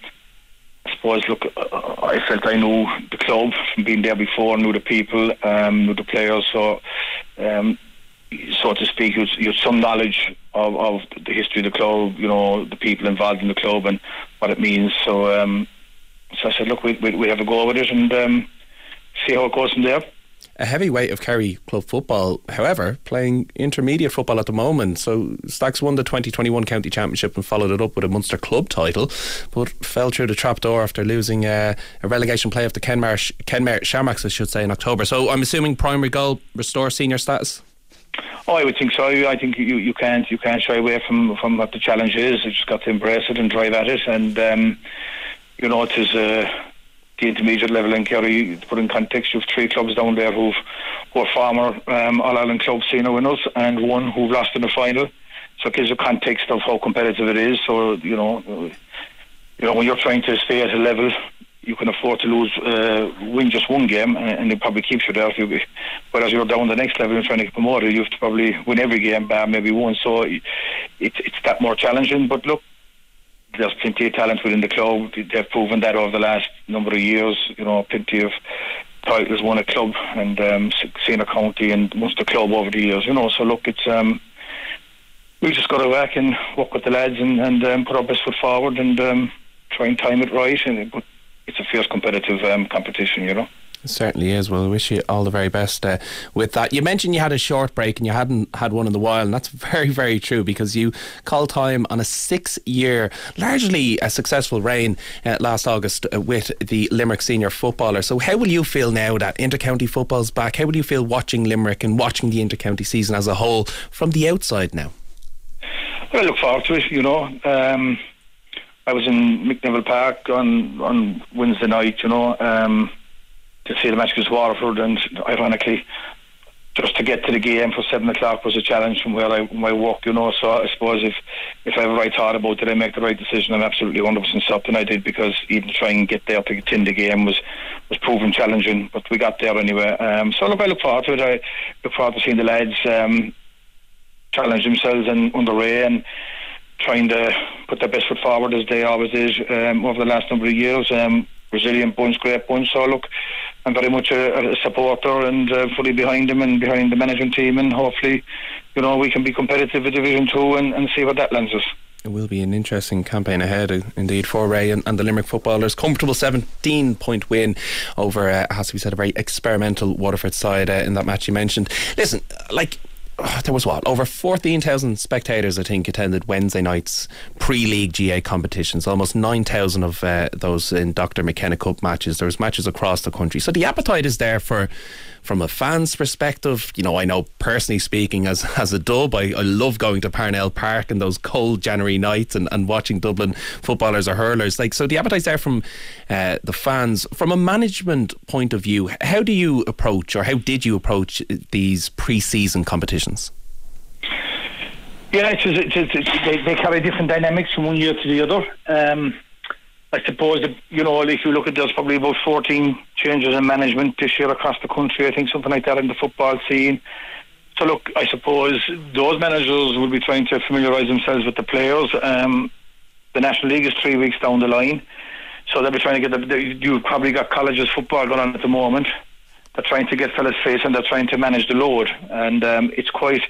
Suppose, look, uh, I felt I knew the club from being there before, knew the people, um, knew the players, so um, so to speak, you had some knowledge of, of the history of the club, you know, the people involved in the club and what it means. So, um, so I said, look, we we, we have a go with it and um, see how it goes from there a heavyweight of Kerry club football, however, playing intermediate football at the moment. So Stacks won the 2021 county championship and followed it up with a Munster club title, but fell through the trapdoor after losing uh, a relegation play of the Kenmare, Kenmare Shamrocks, I should say, in October. So I'm assuming primary goal restore senior status. Oh, I would think so. I think you, you can't you can't shy away from, from what the challenge is. You just got to embrace it and drive at it. And um, you know, it is a the intermediate level in Kerry, put in context, you have three clubs down there who've, who are former um, All Ireland club senior winners and one who've lost in the final. So it gives a context of how competitive it is. So, you know, you know when you're trying to stay at a level, you can afford to lose, uh, win just one game, and, and it probably keeps you there. If you, whereas you're down the next level and trying to get promoted, you have to probably win every game, bar maybe one. So it, it's that more challenging. But look, there's plenty of talent within the club. They've proven that over the last number of years. You know, plenty of titles won a club and um, senior county and Munster club over the years. You know, so look, it's um, we just got to work and work with the lads and, and um, put our best foot forward and um, try and time it right. And it's a fierce competitive um, competition, you know. Certainly is. Well, I wish you all the very best uh, with that. You mentioned you had a short break and you hadn't had one in a while, and that's very, very true because you called time on a six year, largely a successful reign uh, last August uh, with the Limerick senior footballer. So, how will you feel now that intercounty football's back? How will you feel watching Limerick and watching the intercounty season as a whole from the outside now? Well, I look forward to it, you know. Um, I was in Mick Neville Park on, on Wednesday night, you know. Um, to see the match against Waterford, and ironically, just to get to the game for seven o'clock was a challenge from where I my work, you know. So I suppose if if ever I thought about did I make the right decision, I'm absolutely 100 percent certain I did because even trying to get there to attend the game was was proven challenging, but we got there anyway. Um, so look, I look forward to it. I look forward to seeing the lads um, challenge themselves and under Ray and trying to put their best foot forward as they always did um, over the last number of years. Um, resilient bunch, great bunch. So look, I'm very much a, a supporter and uh, fully behind them and behind the management team, and hopefully, you know, we can be competitive in Division Two and, and see what that lands us. It will be an interesting campaign ahead, uh, indeed, for Ray and, and, the Limerick footballers. Comfortable 17 point win over, uh, has to be said, a very experimental Waterford side uh, in that match you mentioned. Listen, like there was what? Over 14,000 spectators I think attended Wednesday night's pre-league GAA competitions. Almost 9,000 of uh, those in Dr McKenna Cup matches. There was matches across the country. So the appetite is there for from a fan's perspective, you know, I know personally speaking as as a dub, I, I love going to Parnell Park and those cold January nights and, and watching Dublin footballers or hurlers. Like so the appetite's there from uh, the fans. From a management point of view, how do you approach or how did you approach these pre season competitions? Yeah, it's, it's, it's, they, they carry different dynamics from one year to the other. Um, I suppose you know, if you look at there's probably about 14 changes in management this year across the country. I think something like that in the football scene. So look, I suppose those managers will be trying to familiarise themselves with the players. Um, the National League is three weeks down the line, so they'll be trying to get the. You've probably got colleges football going on at the moment. They're trying to get fellas face and they're trying to manage the load, and um, it's quite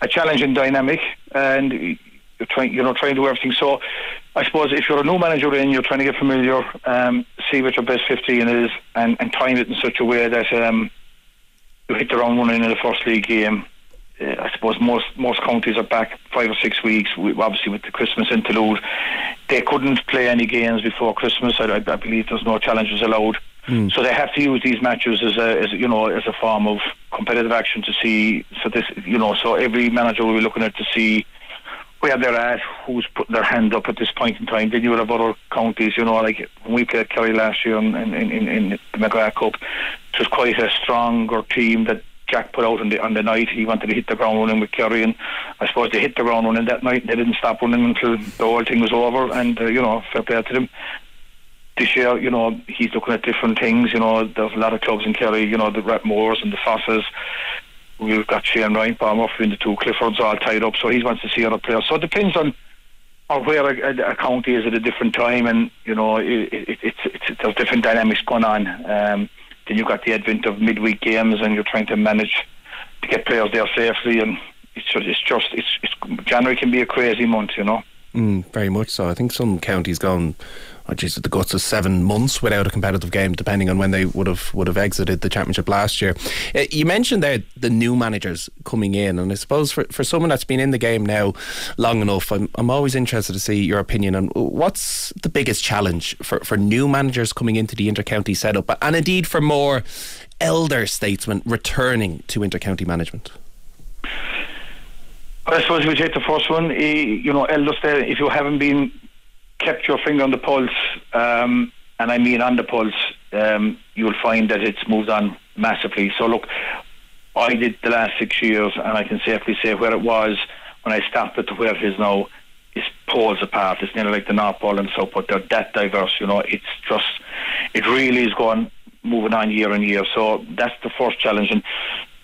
a challenging dynamic. And you're trying, you know, trying to do everything. So, I suppose if you're a new manager in, you're trying to get familiar, um, see what your best 15 is, and, and time it in such a way that um, you hit the ground running in the first league game. Uh, I suppose most most counties are back five or six weeks. We, obviously, with the Christmas interlude, they couldn't play any games before Christmas. I, I believe there's no challenges allowed. Mm. So they have to use these matches as a, as you know, as a form of competitive action to see. So this, you know, so every manager will be looking at to see where they're at, who's putting their hand up at this point in time. Then you would have other counties, you know, like when we played Kerry last year in, in, in, in the McGrath Cup, it was quite a stronger team that Jack put out on the on the night. He wanted to hit the ground running with Kerry, and I suppose they hit the ground running that night. They didn't stop running until the whole thing was over, and uh, you know, fair play to them. This year, you know, he's looking at different things. You know, there's a lot of clubs in Kerry. You know, the Rathmores and the Fosses we've got Shane Ryan, Murphy, and the two Cliffords all tied up. So he wants to see other players. So it depends on where a, a, a county is at a different time, and you know it, it, it's, it's there's different dynamics going on. Um, then you've got the advent of midweek games, and you're trying to manage to get players there safely, and it's just it's just it's, it's January can be a crazy month, you know. Mm, very much so. I think some counties gone oh geez, the guts of seven months without a competitive game, depending on when they would have would have exited the championship last year. Uh, you mentioned there the new managers coming in, and I suppose for, for someone that's been in the game now long enough, I'm I'm always interested to see your opinion on what's the biggest challenge for, for new managers coming into the intercounty setup, and indeed for more elder statesmen returning to intercounty management. I suppose we take the first one. You know, elder if you haven't been kept your finger on the pulse, um, and I mean on the pulse, um, you'll find that it's moved on massively. So look, I did the last six years, and I can safely say where it was when I stopped it to where it is now is poles apart. It's nearly like the North Pole and South Pole. They're that diverse, you know. It's just, it really is going moving on year on year. So that's the first challenge. And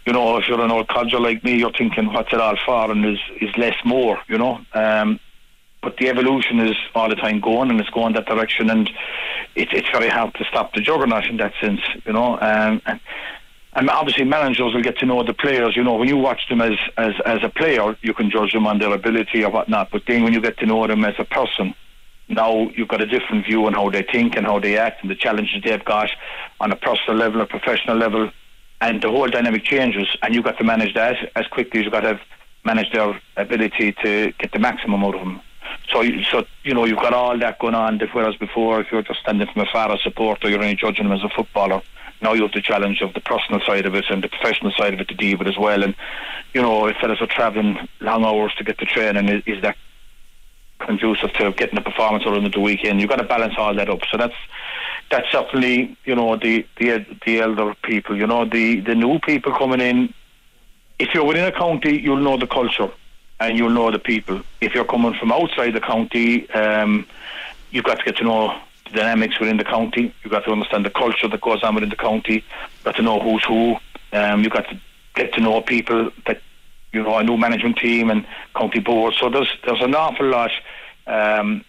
you know, if you're an old codger like me, you're thinking, what's it all for? And is is less more, you know. Um, but the evolution is all the time going and it's going that direction and it, it's very hard to stop the juggernaut in that sense you know um, and, and obviously managers will get to know the players you know when you watch them as, as, as a player you can judge them on their ability or whatnot but then when you get to know them as a person now you've got a different view on how they think and how they act and the challenges they've got on a personal level a professional level and the whole dynamic changes and you've got to manage that as quickly as you've got to manage their ability to get the maximum out of them so, so you know, you've got all that going on. Whereas before, if you're just standing from afar as a supporter, you're only judging him as a footballer. Now you have the challenge of the personal side of it and the professional side of it to deal with as well. And you know, if fellas are travelling long hours to get to training, is, is that conducive to getting a performance of the weekend? You've got to balance all that up. So that's that's certainly you know the the the elder people. You know, the the new people coming in. If you're within a county, you'll know the culture and you'll know the people. If you're coming from outside the county, um, you've got to get to know the dynamics within the county. You've got to understand the culture that goes on within the county. You've got to know who's who. Um, you've got to get to know people that you know, a new management team and county board. So there's there's an awful lot. Um,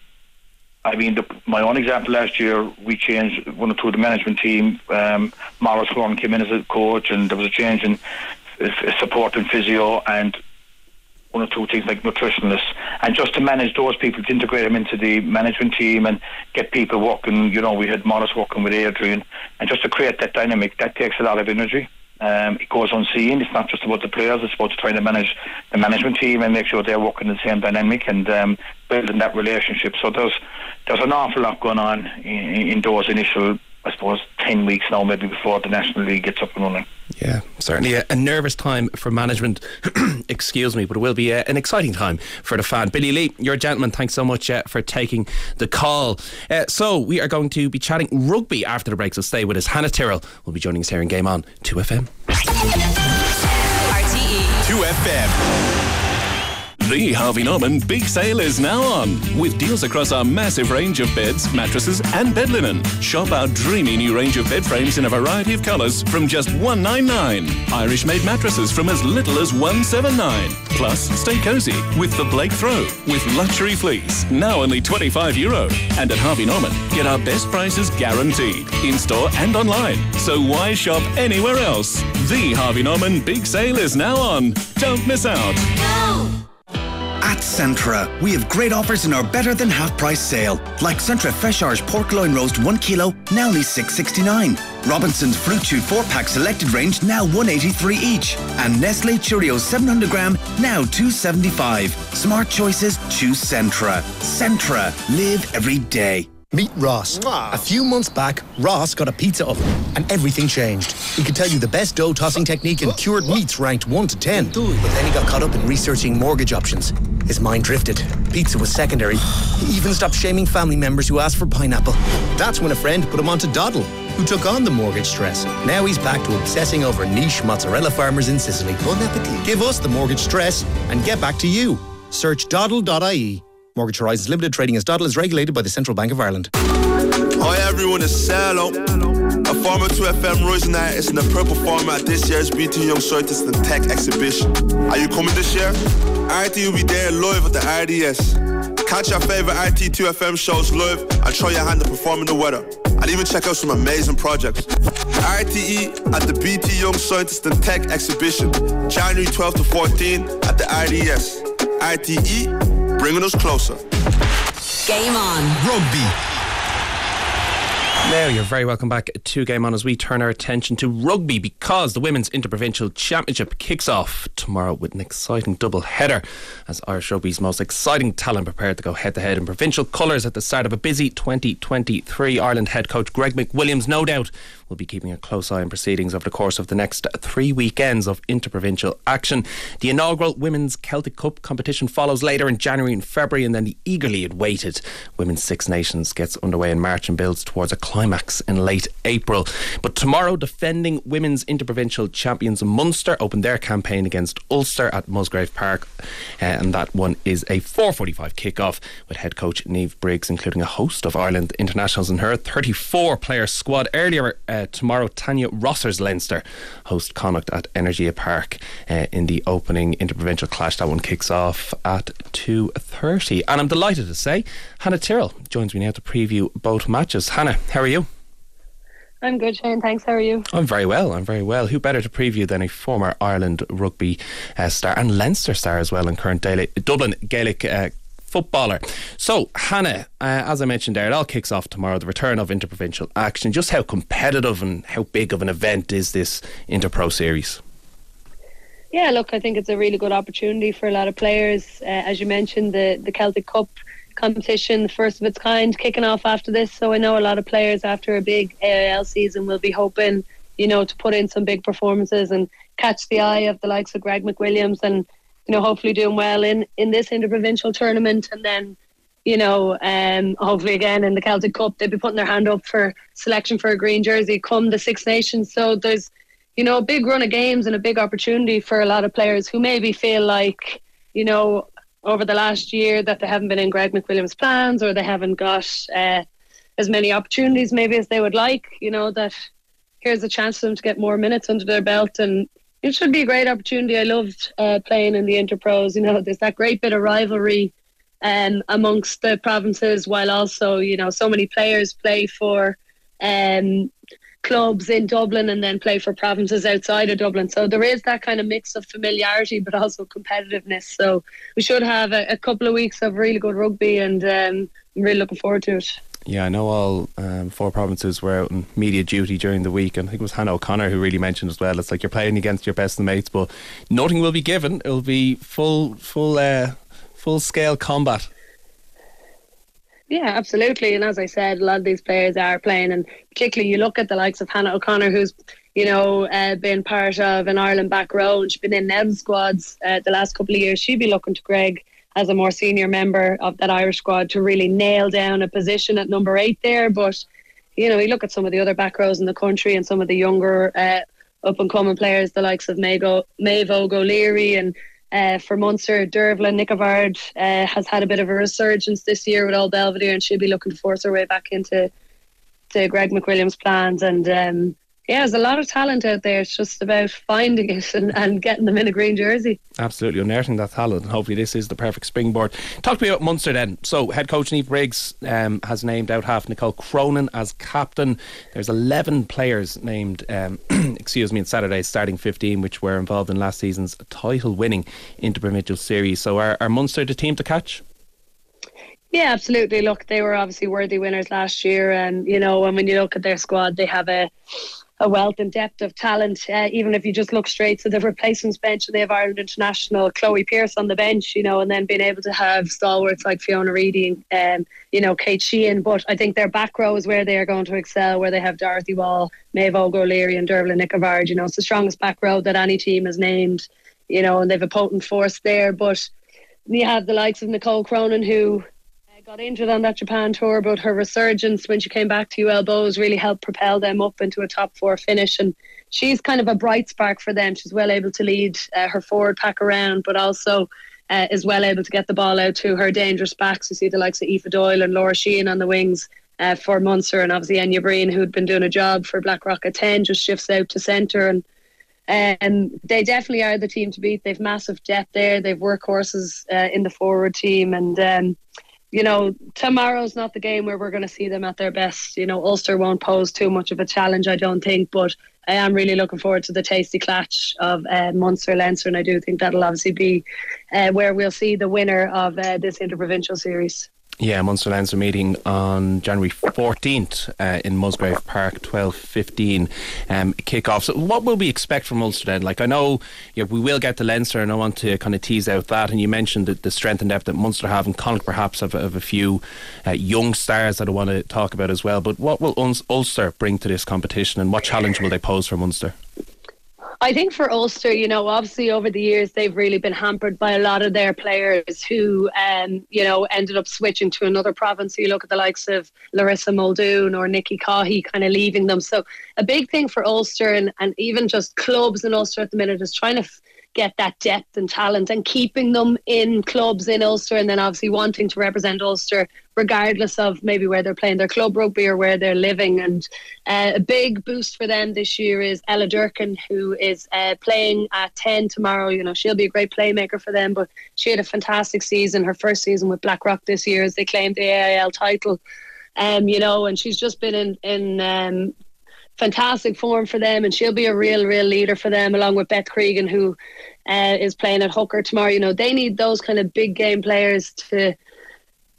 I mean, the, my own example last year, we changed one or two of the management team. Um, Morris Horn came in as a coach, and there was a change in uh, support and physio, and one or two things like nutritionists, and just to manage those people, to integrate them into the management team and get people working. You know, we had Morris working with Adrian, and just to create that dynamic, that takes a lot of energy. Um, it goes unseen. It's not just about the players. It's about trying to manage the management team and make sure they're working in the same dynamic and um, building that relationship. So there's there's an awful lot going on in, in those initial I suppose, 10 weeks now, maybe before the National League gets up and running. Yeah, certainly a, a nervous time for management, excuse me, but it will be a, an exciting time for the fan. Billy Lee, you're a gentleman. Thanks so much uh, for taking the call. Uh, so, we are going to be chatting rugby after the break, so stay with us. Hannah Tyrrell will be joining us here in Game On 2FM. RTE 2FM. The Harvey Norman big sale is now on with deals across our massive range of beds, mattresses, and bed linen. Shop our dreamy new range of bed frames in a variety of colours from just 199. Irish made mattresses from as little as 179. Plus, stay cozy with the Blake Throw with luxury fleece, now only 25 euro. And at Harvey Norman, get our best prices guaranteed in store and online. So why shop anywhere else? The Harvey Norman big sale is now on. Don't miss out. At Centra, we have great offers in our better than half price sale. Like Centra Fresh Irish Pork Loin Roast 1 kilo, now only 6.69. Robinson's Fruit Chew 4 pack selected range, now 183 each. And Nestle Cheerios 700 gram, now 275. Smart choices, choose Centra. Centra, live every day. Meet Ross. A few months back, Ross got a pizza oven and everything changed. He could tell you the best dough tossing technique in cured meats ranked 1 to 10. But then he got caught up in researching mortgage options. His mind drifted. Pizza was secondary. He even stopped shaming family members who asked for pineapple. That's when a friend put him onto Doddle, who took on the mortgage stress. Now he's back to obsessing over niche mozzarella farmers in Sicily. Bon appetit. Give us the mortgage stress and get back to you. Search doddle.ie. Mortgage Horizons Limited trading as Doddle is regulated by the Central Bank of Ireland. Hi everyone, it's Salo. A former 2FM Royce Night is in the purple format at this year's BT Young Scientists and Tech Exhibition. Are you coming this year? RT will be there live at the RDS. Catch your favorite RT2FM shows live and try your hand at performing the weather. And even check out some amazing projects. RTE at the BT Young Scientists and Tech Exhibition, January 12 to 14 at the RDS. RTE, bringing us closer. Game on. Rugby. Now you're very welcome back to Game On as we turn our attention to rugby because the Women's Interprovincial Championship kicks off tomorrow with an exciting double header as Irish Rugby's most exciting talent prepared to go head to head in provincial colours at the start of a busy 2023. Ireland head coach Greg McWilliams no doubt will be keeping a close eye on proceedings over the course of the next three weekends of interprovincial action. The inaugural Women's Celtic Cup competition follows later in January and February and then the eagerly awaited Women's Six Nations gets underway in March and builds towards a climax in late April. But tomorrow, defending women's interprovincial champions Munster open their campaign against Ulster at Musgrave Park, uh, and that one is a 4:45 kickoff with head coach Niamh Briggs, including a host of Ireland internationals in her 34-player squad. Earlier uh, tomorrow, Tania Rosser's Leinster host Connacht at Energia Park uh, in the opening interprovincial clash. That one kicks off at 2:30, and I'm delighted to say Hannah Tyrrell joins me now to preview both matches. Hannah, how are you? I'm good, Shane. Thanks. How are you? I'm very well. I'm very well. Who better to preview than a former Ireland rugby uh, star and Leinster star as well, and current Daily, Dublin Gaelic uh, footballer. So, Hannah, uh, as I mentioned there, it all kicks off tomorrow. The return of interprovincial action. Just how competitive and how big of an event is this Interpro series? Yeah, look, I think it's a really good opportunity for a lot of players. Uh, as you mentioned, the the Celtic Cup competition, the first of its kind, kicking off after this. So I know a lot of players after a big AIL season will be hoping, you know, to put in some big performances and catch the eye of the likes of Greg McWilliams and, you know, hopefully doing well in, in this interprovincial tournament and then, you know, um, hopefully again in the Celtic Cup they'll be putting their hand up for selection for a green jersey come the Six Nations. So there's, you know, a big run of games and a big opportunity for a lot of players who maybe feel like, you know, over the last year that they haven't been in Greg McWilliams' plans or they haven't got uh, as many opportunities maybe as they would like. You know that here's a chance for them to get more minutes under their belt, and it should be a great opportunity. I loved uh, playing in the Interpros. You know, there's that great bit of rivalry um, amongst the provinces, while also you know so many players play for. Um, clubs in Dublin and then play for provinces outside of Dublin. So there is that kind of mix of familiarity, but also competitiveness. So we should have a, a couple of weeks of really good rugby, and um, I'm really looking forward to it. Yeah, I know all um, four provinces were out on media duty during the week, and I think it was Hannah O'Connor who really mentioned as well. It's like you're playing against your best mates, but nothing will be given. It'll be full, full, uh, full scale combat. Yeah, absolutely. And as I said, a lot of these players are playing, and particularly you look at the likes of Hannah O'Connor, who's you know uh, been part of an Ireland back row, and she's been in Nev's squads uh, the last couple of years. She'd be looking to Greg as a more senior member of that Irish squad to really nail down a position at number eight there. But you know, you look at some of the other back rows in the country and some of the younger uh, up and coming players, the likes of Mago, Maeve O'Leary and Uh, for Munster, Dervla Nicovard uh, has had a bit of a resurgence this year with Old Belvedere, and she'll be looking to force her way back into to Greg McWilliams' plans. And um, yeah, there's a lot of talent out there. It's just about finding it and, and getting them in a green jersey. Absolutely, unearthing that talent, and hopefully this is the perfect springboard. Talk to me about Munster then. So, head coach Niamh Briggs um, has named out half Nicole Cronin as captain. There's 11 players named, um, excuse me, in Saturday's starting 15, which were involved in last season's title-winning interprovincial series. So, are, are Munster the team to catch? Yeah, absolutely. Look, they were obviously worthy winners last year, and you know, and when you look at their squad, they have a a wealth and depth of talent. Uh, even if you just look straight to the replacements bench, and they have Ireland international Chloe Pearse on the bench, you know, and then being able to have stalwarts like Fiona Reidy, um, you know, Kate Sheehan. But I think their back row is where they are going to excel, where they have Dorothy Wall, Maeve O'Leary, and Dervla Nicovard. You know, it's the strongest back row that any team has named, you know, and they've a potent force there. But you have the likes of Nicole Cronin, who got injured on that Japan tour, but her resurgence when she came back to UL Bohs really helped propel them up into a top four finish. And she's kind of a bright spark for them. She's well able to lead uh, her forward pack around, but also uh, is well able to get the ball out to her dangerous backs. You see the likes of Aoife Doyle and Laura Sheehan on the wings. Uh, for Munster and obviously Enya Breen, who'd been doing a job for Blackrock at 10, just shifts out to centre. And um, they definitely are the team to beat. They've massive depth there. They've workhorses uh, in the forward team. And um, you know, tomorrow's not the game where we're going to see them at their best. You know, Ulster won't pose too much of a challenge, I don't think, but I am really looking forward to the tasty clash of uh, Munster Leinster, and I do think that'll obviously be uh, where we'll see the winner of uh, this interprovincial series. Yeah, Munster Leinster meeting on January 14th uh, in Musgrave Park, 12.15 um, kick-off. So what will we expect from Ulster then? Like, I know know, we will get to Leinster and I want to kind of tease out that. And you mentioned the, the strength and depth that Munster have and Connacht perhaps have, have a few uh, young stars that I want to talk about as well. But what will Ulster bring to this competition and what challenge will they pose for Munster? I think for Ulster, you know, obviously over the years they've really been hampered by a lot of their players who, um, you know, ended up switching to another province. You look at the likes of Larissa Muldoon or Nikki Caughey kind of leaving them. So a big thing for Ulster and, and even just clubs in Ulster at the minute is trying to f- get that depth and talent and keeping them in clubs in Ulster and then obviously wanting to represent Ulster regardless of maybe where they're playing their club rugby or where they're living. And uh, a big boost for them this year is Ella Durkin, who is uh, playing at 10 tomorrow. You know, she'll be a great playmaker for them, but she had a fantastic season, her first season with Blackrock this year as they claimed the AIL title. Um, you know, and she's just been in, in um, fantastic form for them, and she'll be a real, real leader for them, along with Beth Cregan, who uh, is playing at hooker tomorrow. You know, they need those kind of big game players to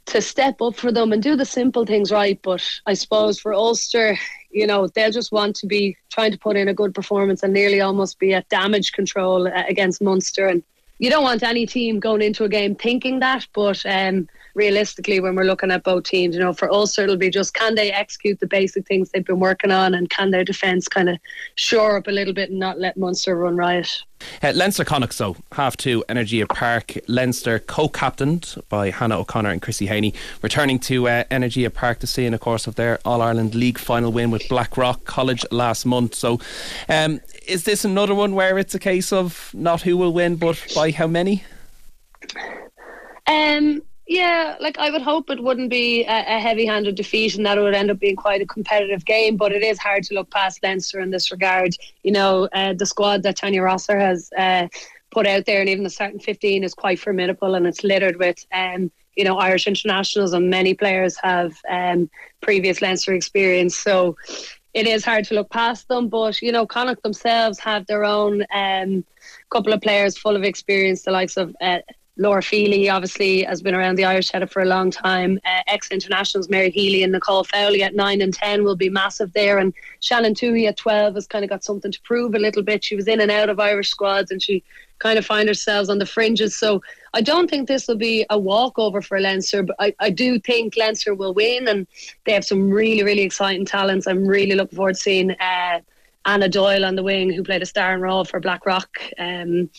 to step up for them and do the simple things right. But I suppose for Ulster, you know, they'll just want to be trying to put in a good performance and nearly almost be at damage control uh, against Munster. And you don't want any team going into a game thinking that, but um, realistically, when we're looking at both teams, you know, for Ulster, it'll be just can they execute the basic things they've been working on and can their defence kind of shore up a little bit and not let Munster run riot. Uh, Leinster Connacht, so half two, Energia Park. Leinster co captained by Hannah O'Connor and Christy Haney, returning to uh, Energia Park to see, in, the course, of their All Ireland League final win with Blackrock College last month. So, um, is this another one where it's a case of not who will win, but by how many? Um, yeah, like I would hope it wouldn't be a, a heavy-handed defeat, and that it would end up being quite a competitive game. But it is hard to look past Leinster in this regard. You know, uh, the squad that Tania Rosser has uh, put out there, and even the starting fifteen is quite formidable, and it's littered with. Um, you know, Irish internationals and many players have um, previous Leinster experience. So it is hard to look past them. But, you know, Connacht themselves have their own um, couple of players full of experience, the likes of uh, Laura Feely obviously has been around the Irish header for a long time. Uh, ex internationals Mary Healy and Nicole Fowley at nine and ten will be massive there, and Shannon Touhey at twelve has kind of got something to prove a little bit. She was in and out of Irish squads, and she kind of find herself on the fringes. So I don't think this will be a walkover for Leinster, but I, I do think Leinster will win, and they have some really really exciting talents. I'm really looking forward to seeing uh, Anna Doyle on the wing, who played a star in role for Blackrock. Um,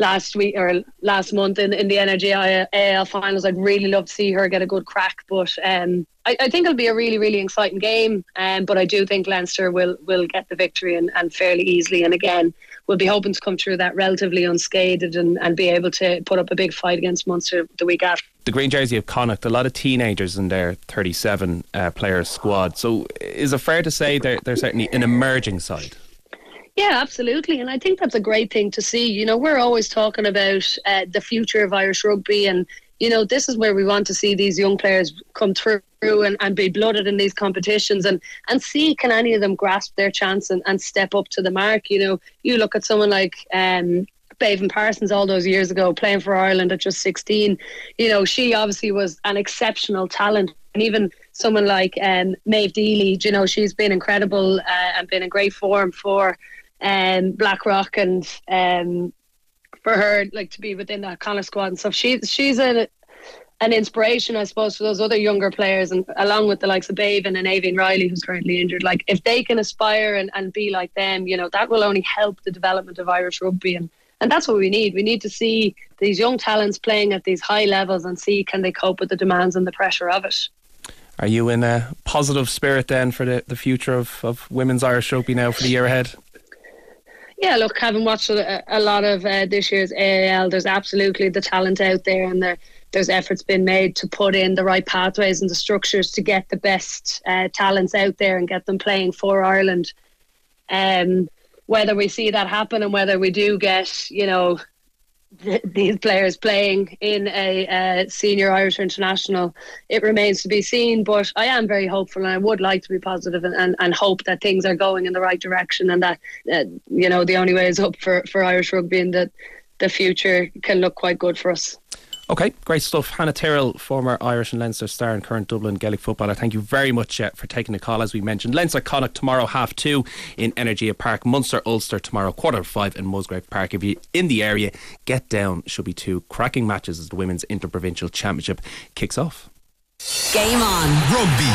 last week or last month in, in the Energia AIL finals. I'd really love to see her get a good crack, but um, I, I, think it'll be a really, really exciting game. Um, but I do think Leinster will will get the victory and, and fairly easily. And again, we'll be hoping to come through that relatively unscathed and, and be able to put up a big fight against Munster the week after. The green jersey of Connacht, a lot of teenagers in their 37 uh, player squad. So is it fair to say they're, they're certainly an emerging side? Yeah, absolutely. And I think that's a great thing to see. You know, we're always talking about uh, the future of Irish rugby, and, you know, this is where we want to see these young players come through and, and be blooded in these competitions and, and see can any of them grasp their chance and, and step up to the mark. You know, you look at someone like um, Parsons all those years ago playing for Ireland at just 16. You know, she obviously was an exceptional talent. And even someone like um, Maeve Deely, you know, she's been incredible uh, and been in great form for um, Blackrock and um, for her like to be within that of squad and stuff. She's she's a an inspiration, I suppose, for those other younger players, and along with the likes of Beibhinn and Aoibheann Reilly, who's currently injured. Like, if they can aspire and, and be like them, you know, that will only help the development of Irish rugby, and and that's what we need. We need to see these young talents playing at these high levels and see can they cope with the demands and the pressure of it. Are you in a positive spirit then for the, the future of, of women's Irish rugby now for the year ahead? Yeah, look, having watched a, a lot of uh, this year's AIL, there's absolutely the talent out there, and there, there's efforts been made to put in the right pathways and the structures to get the best uh, talents out there and get them playing for Ireland. Um, whether we see that happen and whether we do get, you know, these players playing in a uh, senior Irish international, it remains to be seen. But I am very hopeful, and I would like to be positive and, and, and hope that things are going in the right direction, and that uh, you know the only way is up for, for Irish rugby, and that the future can look quite good for us. Okay, great stuff. Hannah Tyrrell, former Irish and Leinster star and current Dublin Gaelic footballer, thank you very much uh, for taking the call. As we mentioned, Leinster Connacht tomorrow half two in Energia Park, Munster Ulster tomorrow quarter five in Musgrave Park. If you're in the area, get down. Should be two cracking matches as the Women's Interprovincial Championship kicks off. Game on. Rugby.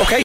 Okay,